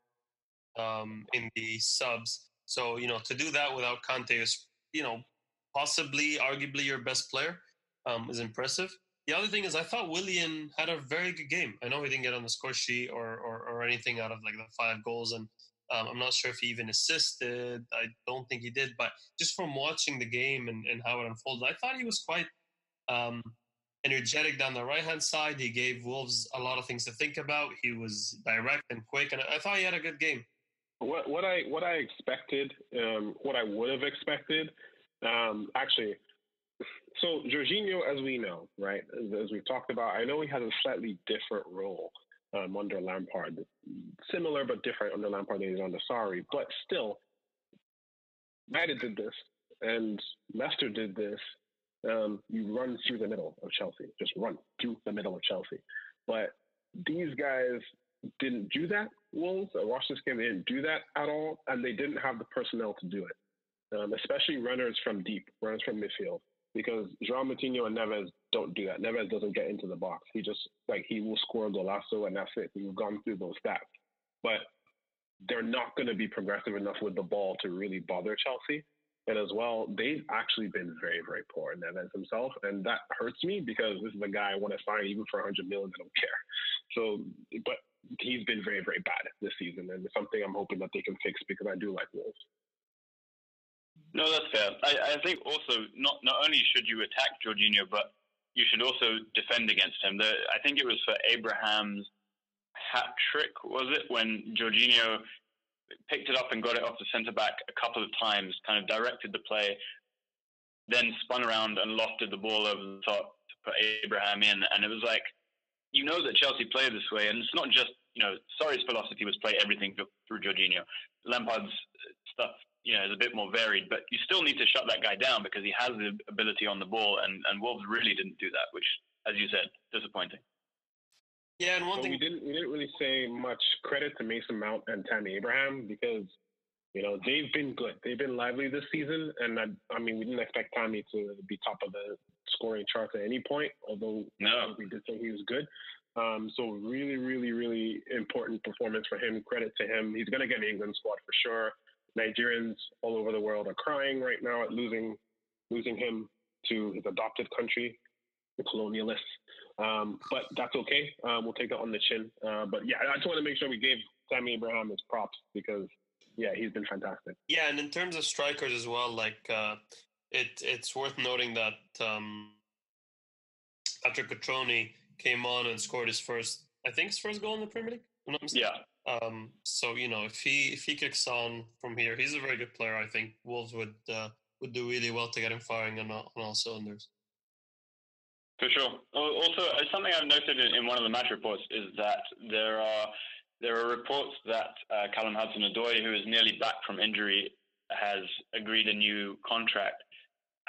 um, in the subs. So you know to do that without Kante is you know possibly arguably your best player um, is impressive. The other thing is I thought Willian had a very good game. I know he didn't get on the score sheet or or, or anything out of like the five goals and um, I'm not sure if he even assisted. I don't think he did, but just from watching the game and, and how it unfolded, I thought he was quite um, energetic down the right hand side. He gave Wolves a lot of things to think about. He was direct and quick, and I, thought he had a good game. What what I what I expected, um, what I would have expected, um, actually. So Jorginho, as we know, right, as, we've talked about, I know he has a slightly different role um, under Lampard, similar but different under Lampard than he's under Sarri, but still, United did this, and Leicester did this. Um, you run through the middle of Chelsea, just run through the middle of Chelsea. But these guys didn't do that. Wolves, I watched this game, they didn't do that at all, and they didn't have the personnel to do it, um, especially runners from deep, runners from midfield, because João Moutinho and Neves don't do that. Neves doesn't get into the box. He just, like, he will score a golazo, and that's it. We've gone through those stats. But they're not going to be progressive enough with the ball to really bother Chelsea. And as well, they've actually been very, very poor Neves himself. And that hurts me because this is a guy I want to sign even for 100 million. I don't care. So, but he's been very, very bad this season. And it's something I'm hoping that they can fix because I do like Wolves. No, that's fair. I, I think also not not only should you attack Jorginho, but you should also defend against him. The, I think it was for Abraham's hat trick, was it, when Jorginho picked it up and got it off the centre back a couple of times, kind of directed the play, then spun around and lofted the ball over the top to put Abraham in. And it was like, you know that Chelsea play this way, and it's not just, you know, Sarri's philosophy was play everything through Jorginho. Lampard's stuff, you know, is a bit more varied, but you still need to shut that guy down because he has the ability on the ball, and, and Wolves really didn't do that, which, as you said, disappointing. Yeah, and one But thing we didn't we didn't really say much credit to Mason Mount and Tammy Abraham because you know they've been good. They've been lively this season, and I, I mean we didn't expect Tammy to be top of the scoring charts at any point. Although No. we did say he was good. Um, so really, really, really important performance for him. Credit to him. He's going to get an England squad for sure. Nigerians all over the world are crying right now at losing losing him to his adopted country, the colonialists. Um, but that's okay. Um, we'll take that on the chin. Uh, but yeah, I just want to make sure we gave Tammy Abraham his props because yeah, he's been fantastic. Yeah, and in terms of strikers as well, like uh, it, it's worth noting that um, Patrick Cutrone came on and scored his first, I think, his first goal in the Premier League. I'm not. Yeah. Um, so you know, if he if he kicks on from here, he's a very good player. I think Wolves would uh, would do really well to get him firing on all, on all cylinders. For sure. Also, uh, something I've noted in, one of the match reports is that there are there are reports that uh, Callum Hudson-Odoi, who is nearly back from injury, has agreed a new contract,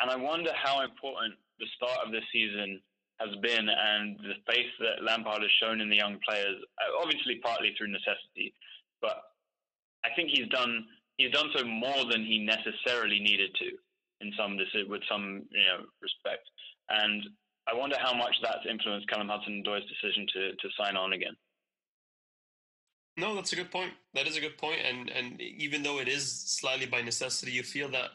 and I wonder how important the start of this season has been and the faith that Lampard has shown in the young players. uh, Obviously, partly through necessity, but I think he's done he's done so more than he necessarily needed to in some with some you know respect and I wonder how much that's influenced Callum Hudson-Odoi's decision to to sign on again. No, that's a good point. That is a good point, and and even though it is slightly by necessity, you feel that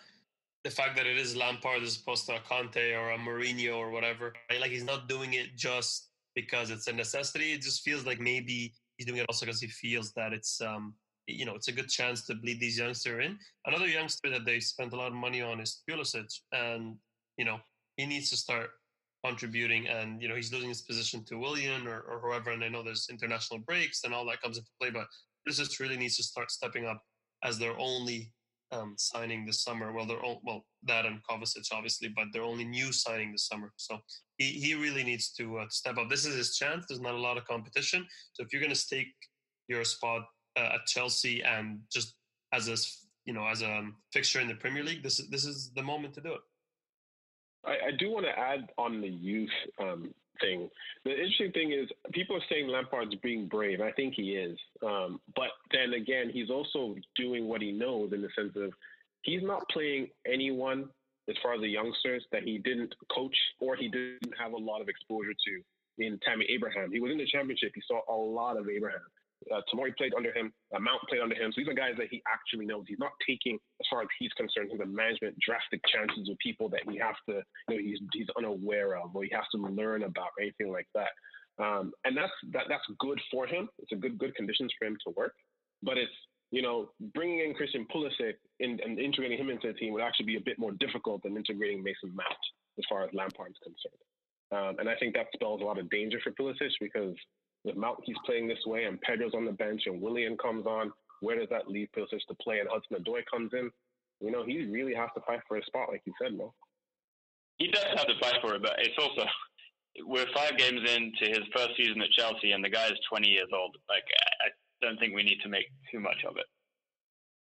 the fact that it is Lampard as opposed to a Conte or a Mourinho or whatever, right? like he's not doing it just because it's a necessity. It just feels like maybe he's doing it also because he feels that it's um, you know it's a good chance to bleed these youngsters in. Another youngster that they spent a lot of money on is Pulisic, and you know he needs to start contributing. And you know he's losing his position to Willian or, or whoever. And I know there's international breaks and all that comes into play, but Pulisic really needs to start stepping up as their only um, signing this summer. Well, they're all, well that and Kovacic obviously, but they're only new signing this summer. So he, he really needs to uh, step up. This is his chance. There's not a lot of competition. So if you're going to stake your spot uh, at Chelsea and just as a you know as a fixture in the Premier League, this is this is the moment to do it. I, I do want to add on the youth um, thing. The interesting thing is people are saying Lampard's being brave. I think he is, um, but then again, he's also doing what he knows in the sense of he's not playing anyone as far as the youngsters that he didn't coach or he didn't have a lot of exposure to in Tammy Abraham. He was in the championship. He saw a lot of Abraham. Uh, Tomori played under him. Uh, Mount played under him. So these are guys that he actually knows. He's not taking, as far as he's concerned, the management drastic chances with people that he has to, you know, he's he's unaware of or he has to learn about or anything like that. Um, and that's that that's good for him. It's a good good conditions for him to work. But it's you know bringing in Christian Pulisic in, and integrating him into the team would actually be a bit more difficult than integrating Mason Mount as far as Lampard's concerned. Um, and I think that spells a lot of danger for Pulisic because if Mount keeps playing this way and Pedro's on the bench and Willian comes on, where does that leave Pulisic to play and Hudson Odoi comes in? You know, he really has to fight for a spot, like you said, no? He does have to fight for it, but it's also we're five games into his first season at Chelsea, and the guy is 20 years old. Like, I don't think we need to make too much of it.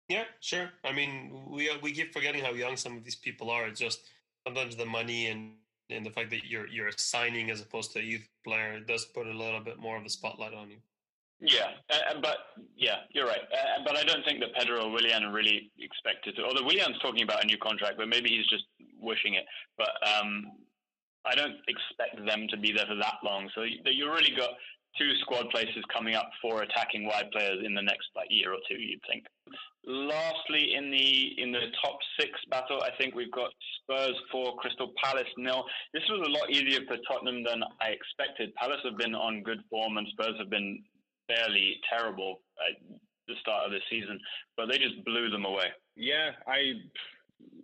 Yeah, sure. I mean, we we keep forgetting how young some of these people are. It's just sometimes the money and and the fact that you're you're signing as opposed to a youth player does put a little bit more of a spotlight on you. Yeah, uh, but yeah, you're right. Uh, but I don't think that Pedro or Willian are really expected to. Although Willian's talking about a new contract, but maybe he's just wishing it. But um, I don't expect them to be there for that long. So you, you really got two squad places coming up for attacking wide players in the next like year or two. You'd think. Lastly, in the in the top six battle, I think we've got Spurs four, Crystal Palace nil. This was a lot easier for Tottenham than I expected. Palace have been on good form, and Spurs have been fairly terrible at the start of the season, but they just blew them away. Yeah, I,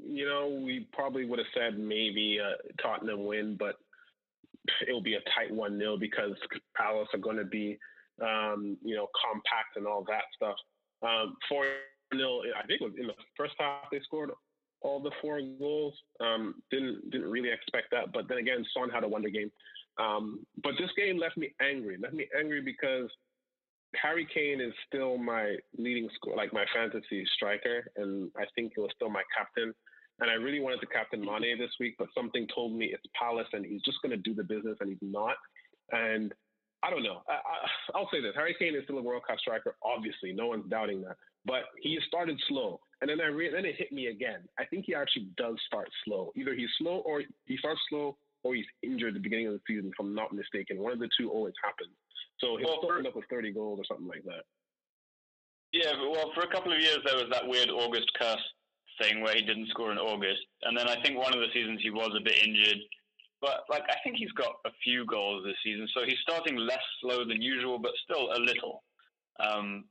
you know, we probably would have said maybe a Tottenham win, but it'll be a tight one nil because Palace are going to be, um, you know, compact and all that stuff. Um, four 0 I think it was in the first half they scored all the four goals. Um, didn't didn't really expect that, but then again, Son had a wonder game. Um, but this game left me angry. Left me angry because Harry Kane is still my leading score, like my fantasy striker, and I think he was still my captain. And I really wanted to captain Mane this week, but something told me it's Palace and he's just going to do the business, and he's not. And I don't know. I, will say this: Harry Kane is still a world class striker. Obviously, no one's doubting that. But he started slow, and then I re- then it hit me again. I think he actually does start slow. Either he's slow, or he starts slow, or he's injured at the beginning of the season. If I'm not mistaken, one of the two always happens. So he'll well, still end up with 30 goals or something like that. Yeah, well, for a couple of years there was that weird August curse thing where he didn't score in August, and then I think one of the seasons he was a bit injured. But like I think he's got a few goals this season, so he's starting less slow than usual, but still a little. Um,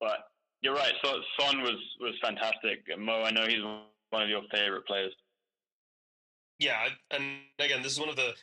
but you're right. So Son was was fantastic. Mo, I know he's one of your favorite players. Yeah, and again, this is one of the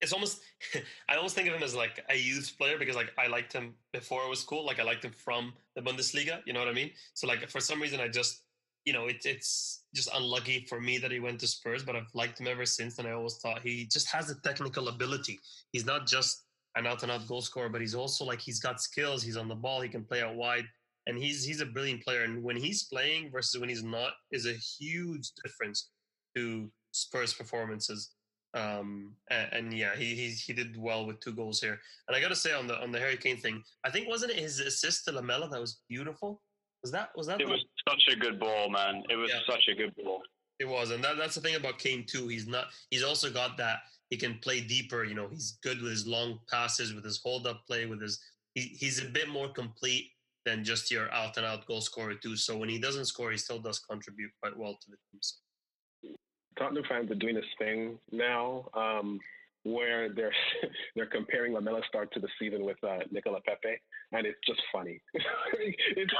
it's almost I almost think of him as like a youth player because like I liked him before it was cool. Like I liked him from the Bundesliga. You know what I mean? So like for some reason I just you know it, it's just unlucky for me that he went to Spurs, but I've liked him ever since. And I always thought he just has a technical ability. He's not just an out and out goal scorer, but he's also like he's got skills. He's on the ball. He can play out wide, and he's he's a brilliant player. And when he's playing versus when he's not is a huge difference to Spurs performances. Um, and, and, yeah, he, he he did well with two goals here. And I got to say on the on the Harry Kane thing, I think wasn't it his assist to Lamela that was beautiful? Was that was that? It the... was such a good ball, man. It was yeah. such a good ball. It was, and that, that's the thing about Kane too. He's not. He's also got that. He can play deeper. You know, he's good with his long passes, with his hold up play, with his. He, he's a bit more complete than just your out and out goal scorer too. So when he doesn't score, he still does contribute quite well to the team. So. Tottenham fans are doing this thing now. Um, where they're they're comparing Lamela start to the season with uh, Nicolas Pepe, and it's just funny. it's, it's,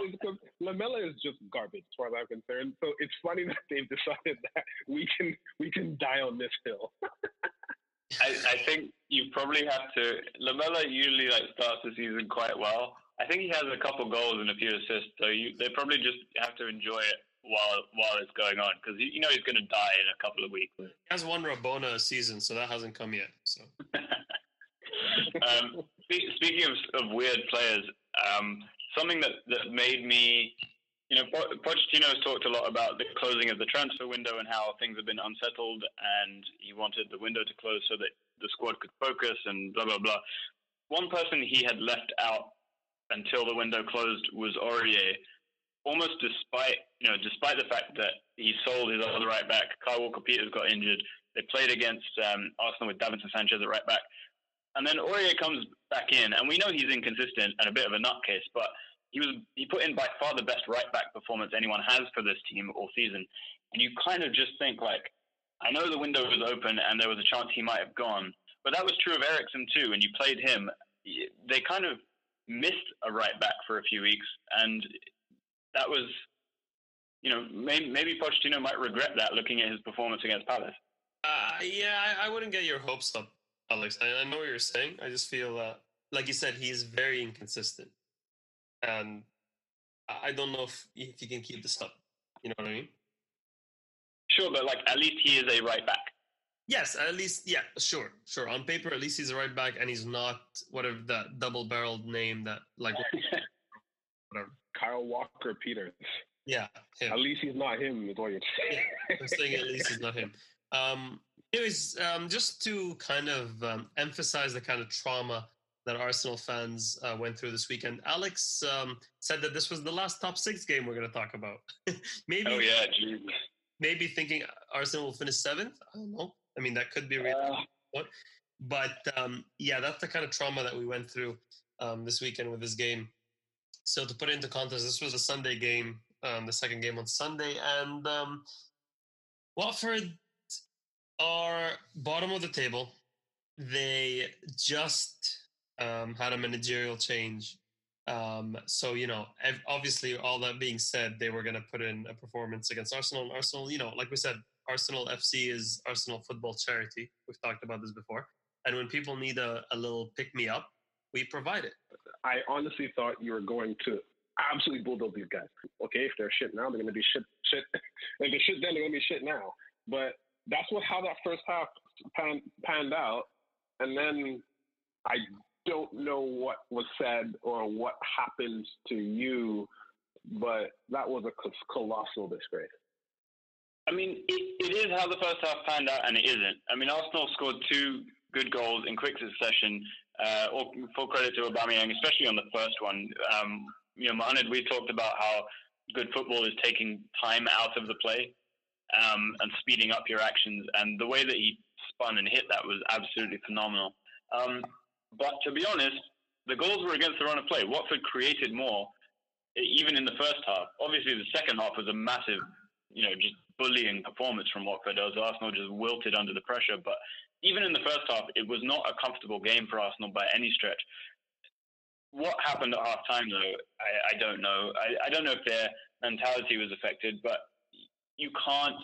it's, Lamela is just garbage, as far as I'm concerned. So it's funny that they've decided that we can we can die on this hill. I, I think you probably have to. Lamela usually like starts the season quite well. I think he has a couple goals and a few assists, so you, they probably just have to enjoy it while while it's going on because you, you know he's going to die in a couple of weeks. He has one Rabona a season, so that hasn't come yet. So, um, speaking of, of weird players, um, something that that made me, you know, Pochettino has talked a lot about the closing of the transfer window and how things have been unsettled, and he wanted the window to close so that the squad could focus and blah blah blah. One person he had left out until the window closed was Aurier almost despite you know despite the fact that he sold his other right back, Kyle Walker Peters got injured. They played against um, Arsenal with Davinson Sanchez at right back, and then Aurier comes back in, and we know he's inconsistent and a bit of a nutcase, but he was he put in by far the best right back performance anyone has for this team all season, and you kind of just think like, I know the window was open and there was a chance he might have gone, but that was true of Eriksen too. And you played him, they kind of missed a right back for a few weeks, and that was, you know, maybe, maybe Pochettino might regret that looking at his performance against Palace. Uh, yeah, I, I, wouldn't get your hopes up, Alex. I, I know what you're saying. I just feel, uh, like you said, he's very inconsistent, and I don't know if if he can keep this up. You know what I mean? Sure, but like at least he is a right back. Yes, at least yeah, sure, sure. On paper, at least he's a right back, and he's not whatever that double-barreled name that like whatever. Kyle Walker Peters. Yeah, him. At least he's not him, is what you're saying. Yeah, I'm saying at least he's not him. Um, anyways, um, just to kind of um, emphasize the kind of trauma that Arsenal fans uh, went through this weekend, Alex um, said that this was the last top six game we're going to talk about. maybe. Oh yeah, geez. Maybe thinking Arsenal will finish seventh. I don't know. I mean, that could be real. Uh, but um, yeah, that's the kind of trauma that we went through um, this weekend with this game. So to put it into context, this was a Sunday game, um, the second game on Sunday, and um, Watford are bottom of the table. They just um, had a managerial change. Um, so, you know, obviously, all that being said, they were going to put in a performance against Arsenal. And Arsenal, you know, like we said, Arsenal FC is Arsenal football charity. We've talked about this before. And when people need a, a little pick me up, we provide it. I honestly thought you were going to absolutely bulldoze these guys. Okay, if they're shit now, they're going to be shit. Shit. if they're shit then, they're going to be shit now. But that's what how that first half pan, panned out, and then I don't know what was said or what happened to you, but that was a colossal disgrace. I mean, it, it is how the first half panned out, and it isn't. I mean, Arsenal scored two good goals in quick succession, uh, all full credit to Aubameyang, especially on the first one. Um, you know, Mohamed, we talked about how good football is taking time out of the play um, and speeding up your actions, and the way that he spun and hit that was absolutely phenomenal. Um, but to be honest, the goals were against the run of play. Watford created more, even in the first half. Obviously, the second half was a massive, you know, just bullying performance from Watford as Arsenal just wilted under the pressure. But even in the first half, it was not a comfortable game for Arsenal by any stretch. What happened at half time, though, I, I don't know. I, I don't know if their mentality was affected, but you can't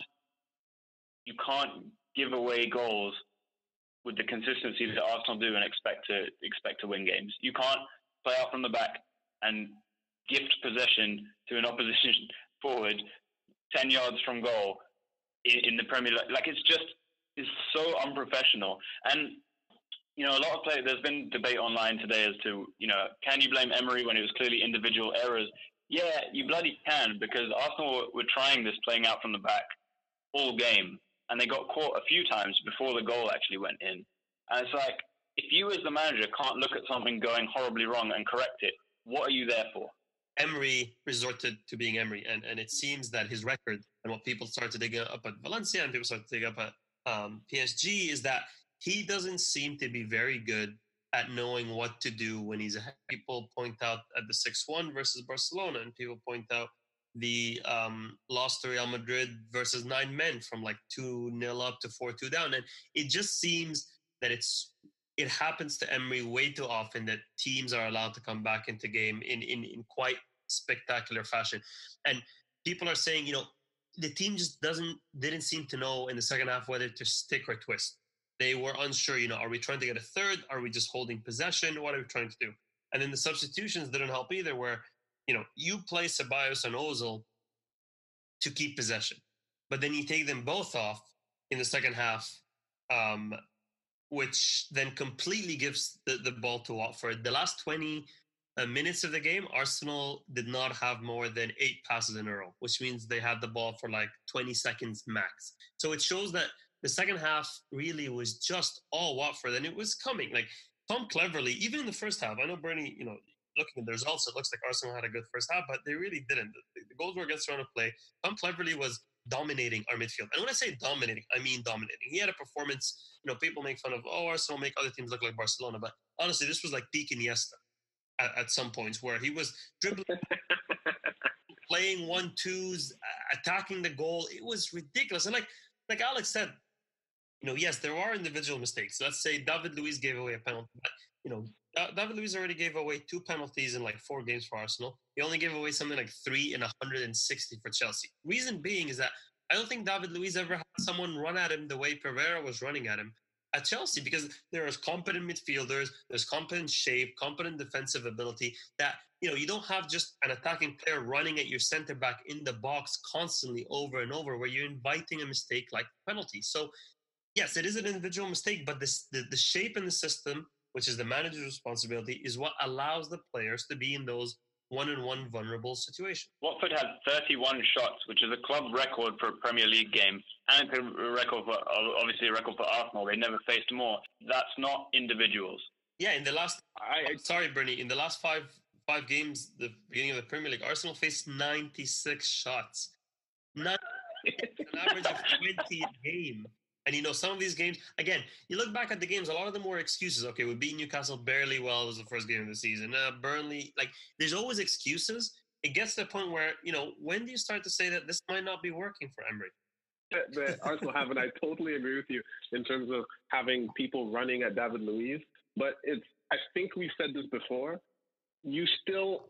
you can't give away goals with the consistency that Arsenal do and expect to expect to win games. You can't play out from the back and gift possession to an opposition forward ten yards from goal in, in the Premier League. Like it's just is so unprofessional. And you know, a lot of players. There's been debate online today as to you know, can you blame Emery when it was clearly individual errors? Yeah, you bloody can because Arsenal were trying this playing out from the back all game, and they got caught a few times before the goal actually went in. And it's like, if you as the manager can't look at something going horribly wrong and correct it, what are you there for? Emery resorted to being Emery, and, and it seems that his record and what people started to dig up at Valencia and people started to dig up at um, PSG is that he doesn't seem to be very good at knowing what to do when he's ahead. People point out at the 6 1 versus Barcelona, and people point out the um, loss to Real Madrid versus nine men from like 2 nil up to 4 2 down. And it just seems that it's it happens to Emery way too often that teams are allowed to come back into game in, in, in quite spectacular fashion. And people are saying, you know, the team just doesn't didn't seem to know in the second half whether to stick or twist. They were unsure, you know, are we trying to get a third? Are we just holding possession? What are we trying to do? And then the substitutions didn't help either, where you know, you play Ceballos and Ozil to keep possession, but then you take them both off in the second half, um, which then completely gives the, the ball to Watford. The last 20 uh, minutes of the game, Arsenal did not have more than eight passes in a row, which means they had the ball for like 20 seconds max. So it shows that the second half really was just all Watford, and it was coming. Like Tom Cleverley, even in the first half, I know Bernie, you know, looking at the results, it looks like Arsenal had a good first half, but they really didn't. The, the goals were against of play. Tom Cleverley was dominating our midfield. And when I say dominating, I mean dominating. He had a performance, you know, people make fun of, oh, Arsenal make other teams look like Barcelona. But honestly, this was like peak Iniesta at, at some points where he was dribbling, playing one twos, attacking the goal. It was ridiculous. And like, like Alex said, you know, yes, there are individual mistakes. Let's say David Luiz gave away a penalty, but you know, David Luiz already gave away two penalties in like four games for Arsenal. He only gave away something like three in 160 for Chelsea. Reason being is that I don't think David Luiz ever had someone run at him the way Pereyra was running at him at Chelsea because there is competent midfielders, there's competent shape, competent defensive ability that you know you don't have just an attacking player running at your center back in the box constantly over and over where you're inviting a mistake like penalty. So yes, it is an individual mistake, but this the, the shape in the system which is the manager's responsibility, is what allows the players to be in those one-on-one vulnerable situations. Watford had 31 shots, which is a club record for a Premier League game, and a record for obviously a record for Arsenal. They never faced more. That's not individuals. Yeah, in the last, I, I sorry, Bernie, in the last five five games, the beginning of the Premier League, Arsenal faced 96 shots. Not an average of 20 a game. And you know, some of these games, again, you look back at the games, a lot of them were excuses. Okay, we beat Newcastle barely well. It was the first game of the season. Uh, Burnley, like, there's always excuses. It gets to the point where, you know, when do you start to say that this might not be working for Emery? that Arsenal have, and I totally agree with you in terms of having people running at David Luiz. But it's, I think we've said this before. You still,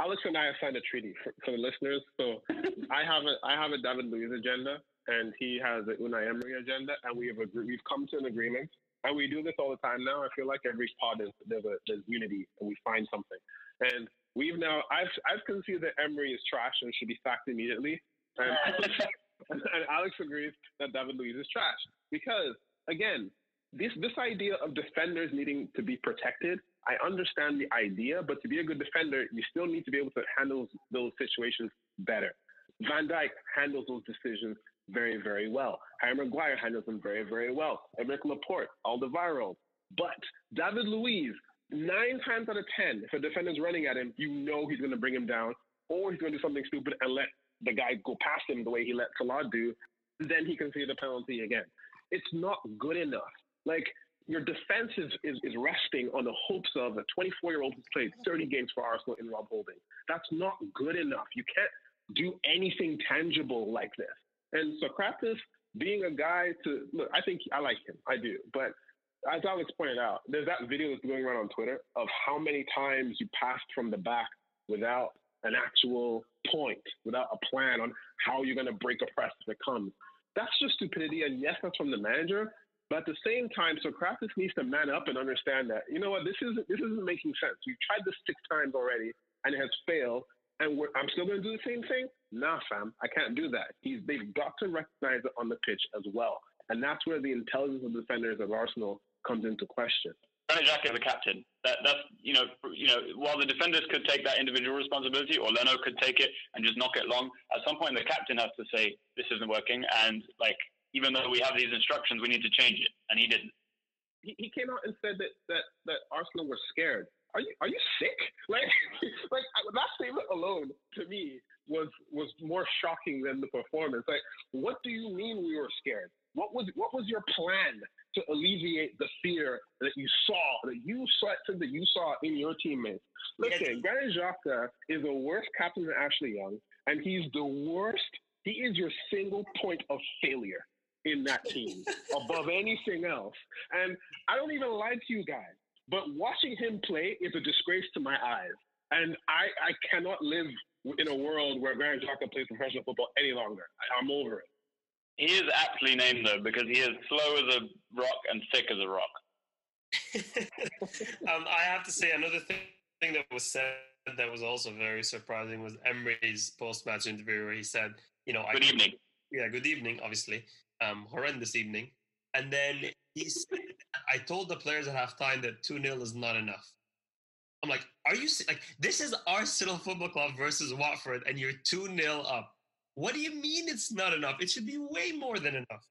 Alex and I have signed a treaty for, for the listeners. So I have a, I have a David Luiz agenda and he has an Unai Emery agenda, and we have agreed, we've come to an agreement, and we do this all the time now. I feel like every pod is there's a there's unity, and we find something, and we've now I've I've conceded that Emery is trash and should be sacked immediately, and, and, and Alex agrees that David Luiz is trash because again. This, this idea of defenders needing to be protected, I understand the idea, but to be a good defender, you still need to be able to handle those situations better. Van Dijk handles those decisions very, very well. Harry Maguire handles them very, very well. Aymeric Laporte, Alderweireld. But David Luiz, nine times out of ten, if a defender's running at him, you know he's going to bring him down, or he's going to do something stupid and let the guy go past him the way he let Salah do. Then he can see the penalty again. It's not good enough. Like your defense is, is, is resting on the hopes of a 24 year old who's played 30 games for Arsenal in Rob Holding. That's not good enough. You can't do anything tangible like this. And Sokratis being a guy to look, I think I like him. I do. But as Alex pointed out, there's that video that's going around on Twitter of how many times you passed from the back without an actual point, without a plan on how you're going to break a press if it comes. That's just stupidity. And yes, that's from the manager. But at the same time, Sokratis needs to man up and understand that, you know what, this isn't, this isn't making sense. We've tried this six times already and it has failed and I'm still going to do the same thing? Nah, fam, I can't do that. He's, they've got to recognize it on the pitch as well. And that's where the intelligence of the defenders of Arsenal comes into question. Granit Xhaka is the captain. That, that's you know you know while the defenders could take that individual responsibility, or Leno could take it and just knock it long. At some point, the captain has to say this isn't working, and like even though we have these instructions, we need to change it, and he didn't. He, he came out and said that that that Arsenal were scared are you are you sick? Like like that statement alone to me was was more shocking than the performance. Like, what do you mean we were scared? What was what was your plan to alleviate the fear that you saw that you saw that you saw in your teammates? Listen, Granit Xhaka is a worse captain than Ashley Young. and he's the worst. He is your single point of failure in that team above anything else. And I don't even lie to you guys, but watching him play is a disgrace to my eyes. And I, I cannot live in a world where Granit Xhaka plays professional football any longer. I, I'm over it. He is aptly named though because he is slow as a rock and thick as a rock. um, I have to say another thing, thing that was said that was also very surprising was Emery's post-match interview where he said, "You know, good I, evening." Yeah, good evening. Obviously, um, horrendous evening. And then he said, "I told the players at halftime that two 0 is not enough." I'm like, "Are you like this is Arsenal Football Club versus Watford, and you're two 0 up? What do you mean it's not enough? It should be way more than enough."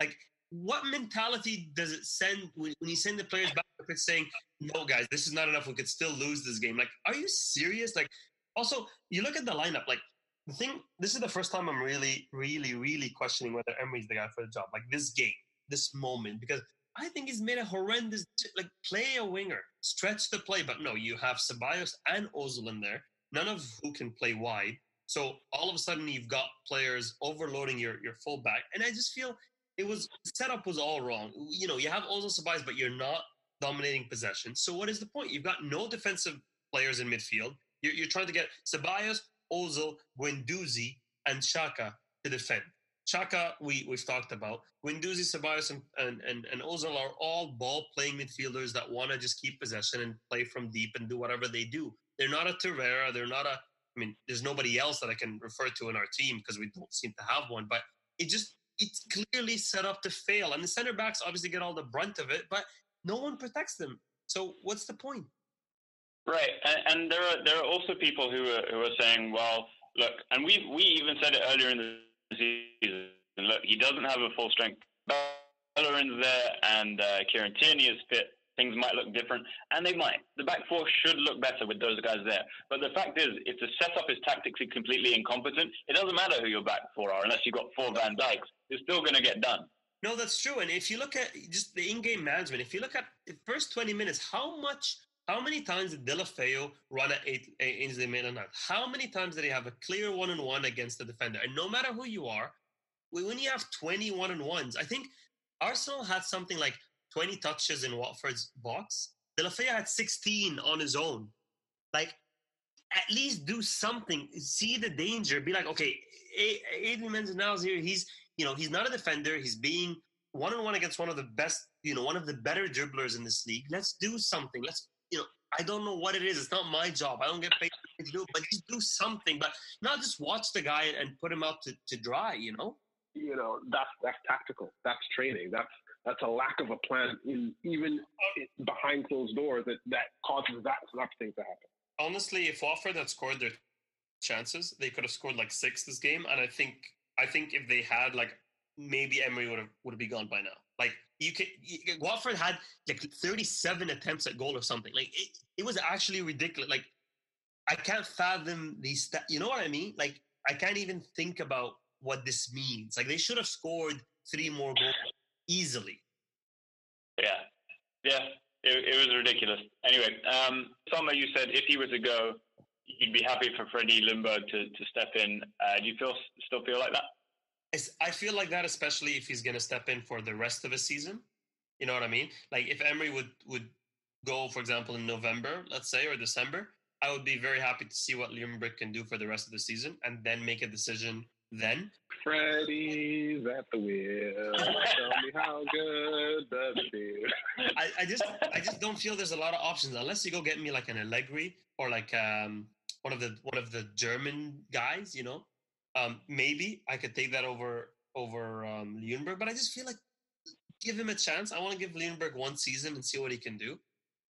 Like what mentality does it send when, you send the players back to pitch saying, "No, guys, this is not enough. We could still lose this game." Like, are you serious? Like, also, you look at the lineup. Like, the thing. This is the first time I'm really, really, really questioning whether Emery's the guy for the job. Like this game, this moment, because I think he's made a horrendous. Like, play a winger, stretch the play, but no, you have Ceballos and Ozil in there, none of who can play wide. So all of a sudden, you've got players overloading your your fullback, and I just feel it was setup was all wrong. You know, you have Ozil Ceballos, but you're not dominating possession. So what is the point? You've got no defensive players in midfield. You're, you're trying to get Ceballos, Ozil, Guendouzi, and Xhaka to defend. Xhaka, we, we've talked about. Guendouzi, Ceballos, and, and, and, and Ozil are all ball playing midfielders that want to just keep possession and play from deep and do whatever they do. They're not a Torreira. They're not a, I mean, there's nobody else that I can refer to in our team because we don't seem to have one. But it just it's clearly set up to fail. And the center backs obviously get all the brunt of it, but no one protects them. So what's the point? Right, and, and there are there are also people who are who are saying, well, look, and we we even said it earlier in the season. Look, he doesn't have a full strength. Bellerin's there, and uh, Kieran Tierney is fit things might look different, and they might. The back four should look better with those guys there. But the fact is, if the setup is tactically completely incompetent, it doesn't matter who your back four are, unless you've got four Van Dijks. It's still going to get done. No, that's true. And if you look at just the in-game management, if you look at the first 20 minutes, how much, how many times did Deulofeu run at Ainsley Maitland-Niles? How many times did he have a clear one-on-one against the defender? And no matter who you are, when you have 20 one-on-ones, I think Arsenal had something like 20 touches in Watford's box. Deulofeu had 16 on his own. Like, at least do something. See the danger. Be like, okay, Adrian Menzel here. He's, you know, he's not a defender. He's being one on one against one of the best, you know, one of the better dribblers in this league. Let's do something. Let's, you know, I don't know what it is. It's not my job. I don't get paid to do it, but just do something. But not just watch the guy and put him out to, to dry, you know? You know, that's that's tactical. That's training. That's that's a lack of a plan in even behind closed doors that, that causes that type of thing to happen. Honestly, if Watford had scored their chances, they could have scored like six this game, and I think I think if they had like maybe Emery would have would have be gone by now. Like you could you, Watford had like 37 attempts at goal or something. Like it, it was actually ridiculous. Like I can't fathom these. St- you know what I mean? Like I can't even think about what this means. Like they should have scored three more goals easily. Yeah, yeah, it, it was ridiculous. Anyway, um, Summer, you said if he were to go, you'd be happy for Freddie Ljungberg to, to step in. Uh, do you feel still feel like that? I feel like that, especially if he's going to step in for the rest of a season. You know what I mean? Like if Emery would would go, for example, in November, let's say, or December, I would be very happy to see what Ljungberg can do for the rest of the season, and then make a decision then. Freddy's at the wheel. Tell me how good it feel? I, I just I just don't feel there's a lot of options unless you go get me like an Allegri or like um one of the one of the German guys, you know. Um, maybe I could take that over over um, Ljungberg, but I just feel like give him a chance. I want to give Ljungberg one season and see what he can do.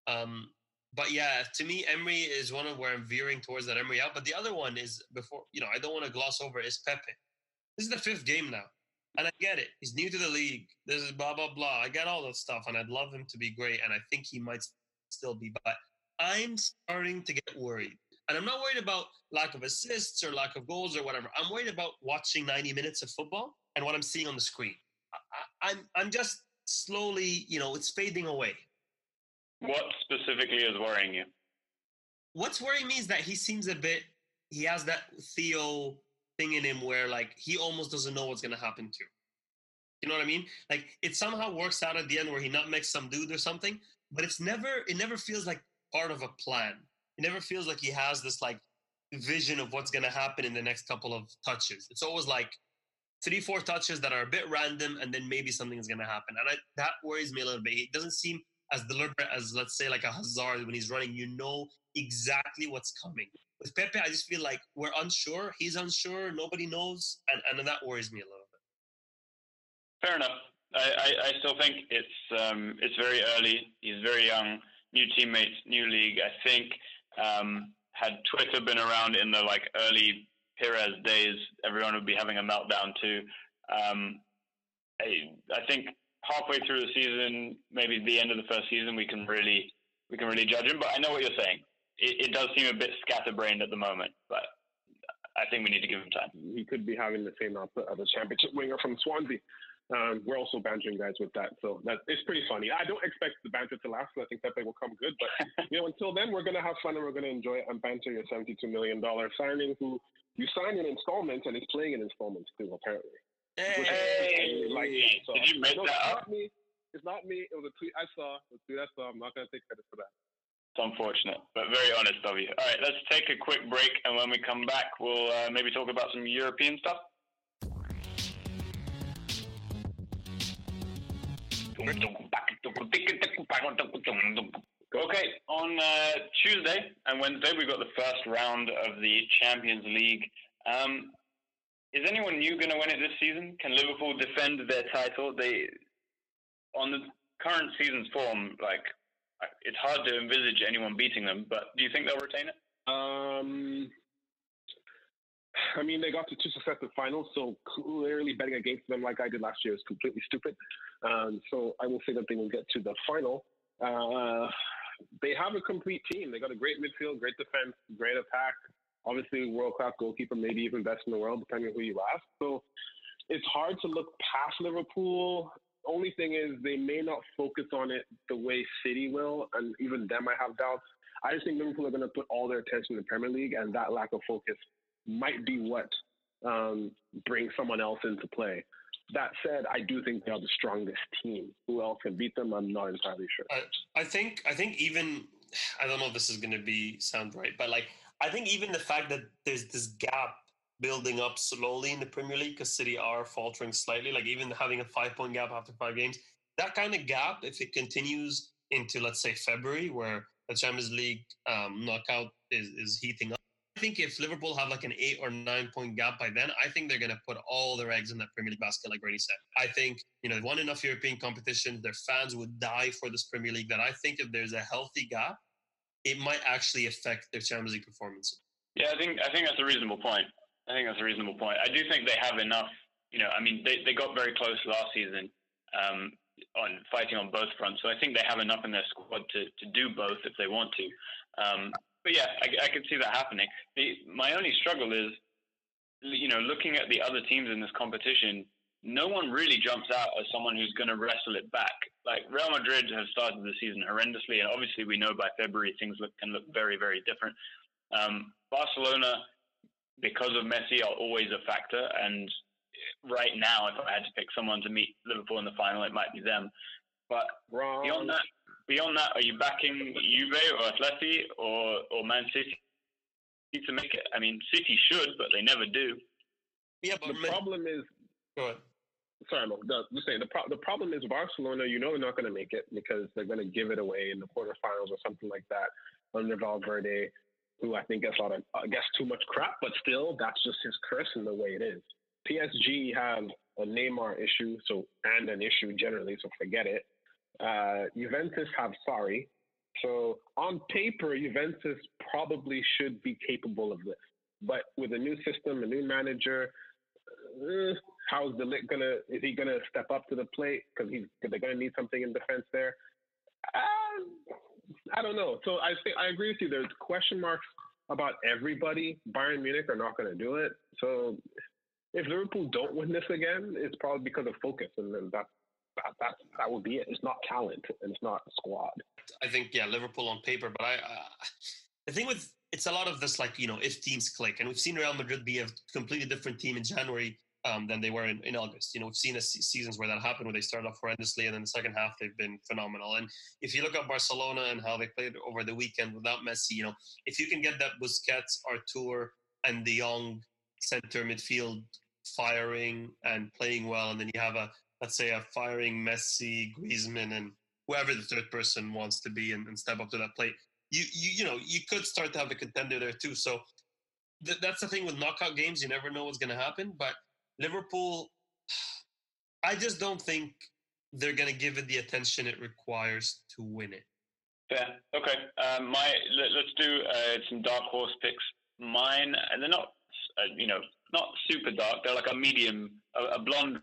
Um, but yeah, to me, Emery is one of where I'm veering towards that Emery out. But the other one is before, you know, I don't want to gloss over is Pepe. This is the fifth game now. And I get it. He's new to the league. This is blah, blah, blah. I get all that stuff. And I'd love him to be great. And I think he might still be. But I'm starting to get worried. And I'm not worried about lack of assists or lack of goals or whatever. I'm worried about watching 90 minutes of football and what I'm seeing on the screen. I, I'm, I'm just slowly, you know, it's fading away. What specifically is worrying you? What's worrying me is that he seems a bit. He has that Theo thing in him where like he almost doesn't know what's gonna happen to. You know what I mean? Like it somehow works out at the end where he not makes some dude or something, but it's never it never feels like part of a plan. It never feels like he has this like vision of what's gonna happen in the next couple of touches. It's always like three, four touches that are a bit random, and then maybe something is gonna happen. And I, that worries me a little bit. It doesn't seem as deliberate as let's say like a Hazard when he's running. You know exactly what's coming. With Pepe, I just feel like we're unsure. He's unsure. Nobody knows, and and that worries me a little bit. Fair enough. I, I, I still think it's um, it's very early. He's very young. New teammates, new league. I think um, had Twitter been around in the like early Perez days, everyone would be having a meltdown too. Um, I, I think halfway through the season, maybe the end of the first season, we can really we can really judge him. But I know what you're saying it, it does seem a bit scatterbrained at the moment, but I think we need to give him time. He could be having the same output of a championship winger from Swansea. Um, we're also bantering guys with that, so that it's pretty funny. I don't expect the banter to last. I think Pepe will come good, but you know, until then, we're gonna have fun and we're gonna enjoy it and banter your seventy-two million dollar signing, who you sign in installments and is playing in installments too, apparently. Hey, hey. Like, so, did you make that up? Not me. It's not me. It was a tweet I saw. It tweet I saw. I'm not gonna take credit for that. It's unfortunate, but very honest of you. All right, let's take a quick break, and when we come back, we'll uh, maybe talk about some European stuff. Okay, on uh, Tuesday and Wednesday, we've got the first round of the Champions League. Um, is anyone new going to win it this season? Can Liverpool defend their title? They, on the current season's form, like it's hard to envisage anyone beating them. But do you think they'll retain it? Um, I mean, they got to two successive finals, so clearly betting against them like I did last year is completely stupid. Um, so I will say that they will get to the final. Uh, they have a complete team. They got a great midfield, great defense, great attack. Obviously, world class goalkeeper, maybe even best in the world, depending on who you ask. So it's hard to look past Liverpool only thing is they may not focus on it the way City will, and even them I have doubts. I just think Liverpool are going to put all their attention in the Premier League, and that lack of focus might be what um, brings someone else into play. That said, I do think they are the strongest team. Who else can beat them? I'm not entirely sure. I, I think I think even I don't know if this is going to be sound right, but like I think even the fact that there's this gap building up slowly in the Premier League because City are faltering slightly. Like even having a five point gap after five games, that kind of gap, if it continues into let's say February, where the Champions League um, knockout is, is heating think if Liverpool have like an eight or nine point gap by then, I think they're going to put all their eggs in that Premier League basket, like Brady said. I think, you know, they've won enough European competitions, their fans would die for this Premier League that I think if there's a healthy gap, it might actually affect their Champions League performance. Yeah, I think I think that's a reasonable point. I think that's a reasonable point. I do think they have enough. You know, I mean, they, they got very close last season um, on fighting on both fronts. So I think they have enough in their squad to, to do both if they want to. Um, but yeah, I, I can see that happening. The, my only struggle is, you know, looking at the other teams in this competition, no one really jumps out as someone who's going to wrestle it back. Like Real Madrid have started the season horrendously, and obviously we know by February things look, can look very, very different. Um, Barcelona because of Messi are always a factor. And right now, if I had to pick someone to meet Liverpool in the final, it might be them. But Wrong. beyond that, beyond that, are you backing Juve or Atleti or or Man City to make it? I mean, City should, but they never do. Yeah, but the problem is. Go ahead. Sorry, no, the, just saying the pro- the problem is Barcelona. You know they're not going to make it because they're going to give it away in the quarterfinals or something like that under Valverde who I think gets a lot of, uh, I guess, too much crap, but still, that's just his curse in the way it is. PSG have a Neymar issue, so and an issue generally, so forget it. Uh, Juventus have Sarri, so on paper, Juventus probably should be capable of this. But with a new system, a new manager, uh, how's the lit gonna? Is he gonna step up to the plate? Because he's they're gonna need something in defense there. Uh, I don't know. So I think I agree with you. There's question marks about everybody. Bayern Munich are not going to do it. So if Liverpool don't win this again, it's probably because of focus, and then that that that, that would be it. It's not talent, and it's not squad. I think yeah, Liverpool on paper, but I uh, the thing with it's a lot of this like you know if teams click, and we've seen Real Madrid be a completely different team in January um, than they were in, in August. You know, we've seen a seasons where that happened, where they started off horrendously, and then the second half they've been phenomenal. And if you look at Barcelona and how they played over the weekend without Messi, you know, if you can get that Busquets, Arthur, and the young center midfield firing and playing well, and then you have a let's say a firing Messi, Griezmann, and whoever the third person wants to be, and, and step up to that plate. You you you know you could start to have a contender there too. So th- that's the thing with knockout games. You never know what's going to happen, but Liverpool, I just don't think they're going to give it the attention it requires to win it. Yeah. Okay. Um, my let, us do uh, some dark horse picks. Mine, and they're not, uh, you know, not super dark. They're like a medium, a, a blonde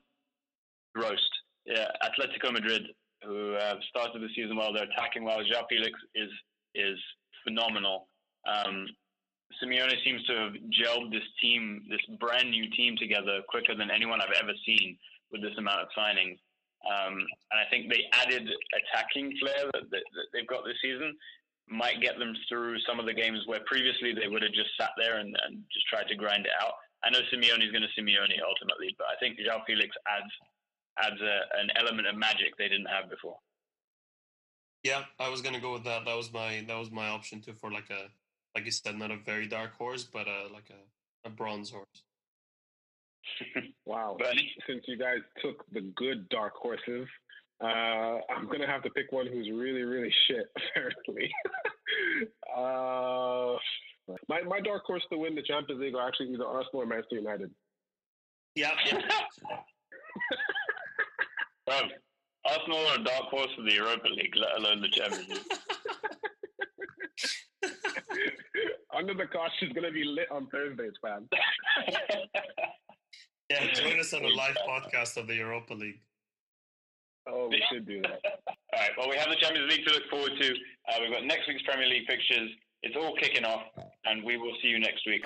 roast. Yeah, Atletico Madrid, who have started the season well. They're attacking well. João Felix is is phenomenal. Um, Simeone seems to have gelled this team, this brand new team together quicker than anyone I've ever seen with this amount of signings. Um, and I think they added attacking flair that, that, that, they've got this season might get them through some of the games where previously they would have just sat there and, and just tried to grind it out. I know Simeone is going to Simeone ultimately, but I think João Felix adds adds a, an element of magic they didn't have before. Yeah, I was going to go with that. That was my that was my option too for like a like you said, not a very dark horse, but a, like a, a bronze horse. wow. Since you guys took the good dark horses, uh, I'm gonna have to pick one who's really, really shit. Apparently, uh, my my dark horse to win the Champions League are actually either Arsenal or Manchester United. Yeah. Yeah. Arsenal are a dark horse for the Europa League, let alone the Champions League. Under the Kosh is going to be lit on Thursdays, fam. yeah, join us on a live podcast of the Europa League. Oh, we should do that. all right. Well, we have the Champions League to look forward to. Uh, we've got next week's Premier League fixtures. It's all kicking off, and we will see you next week.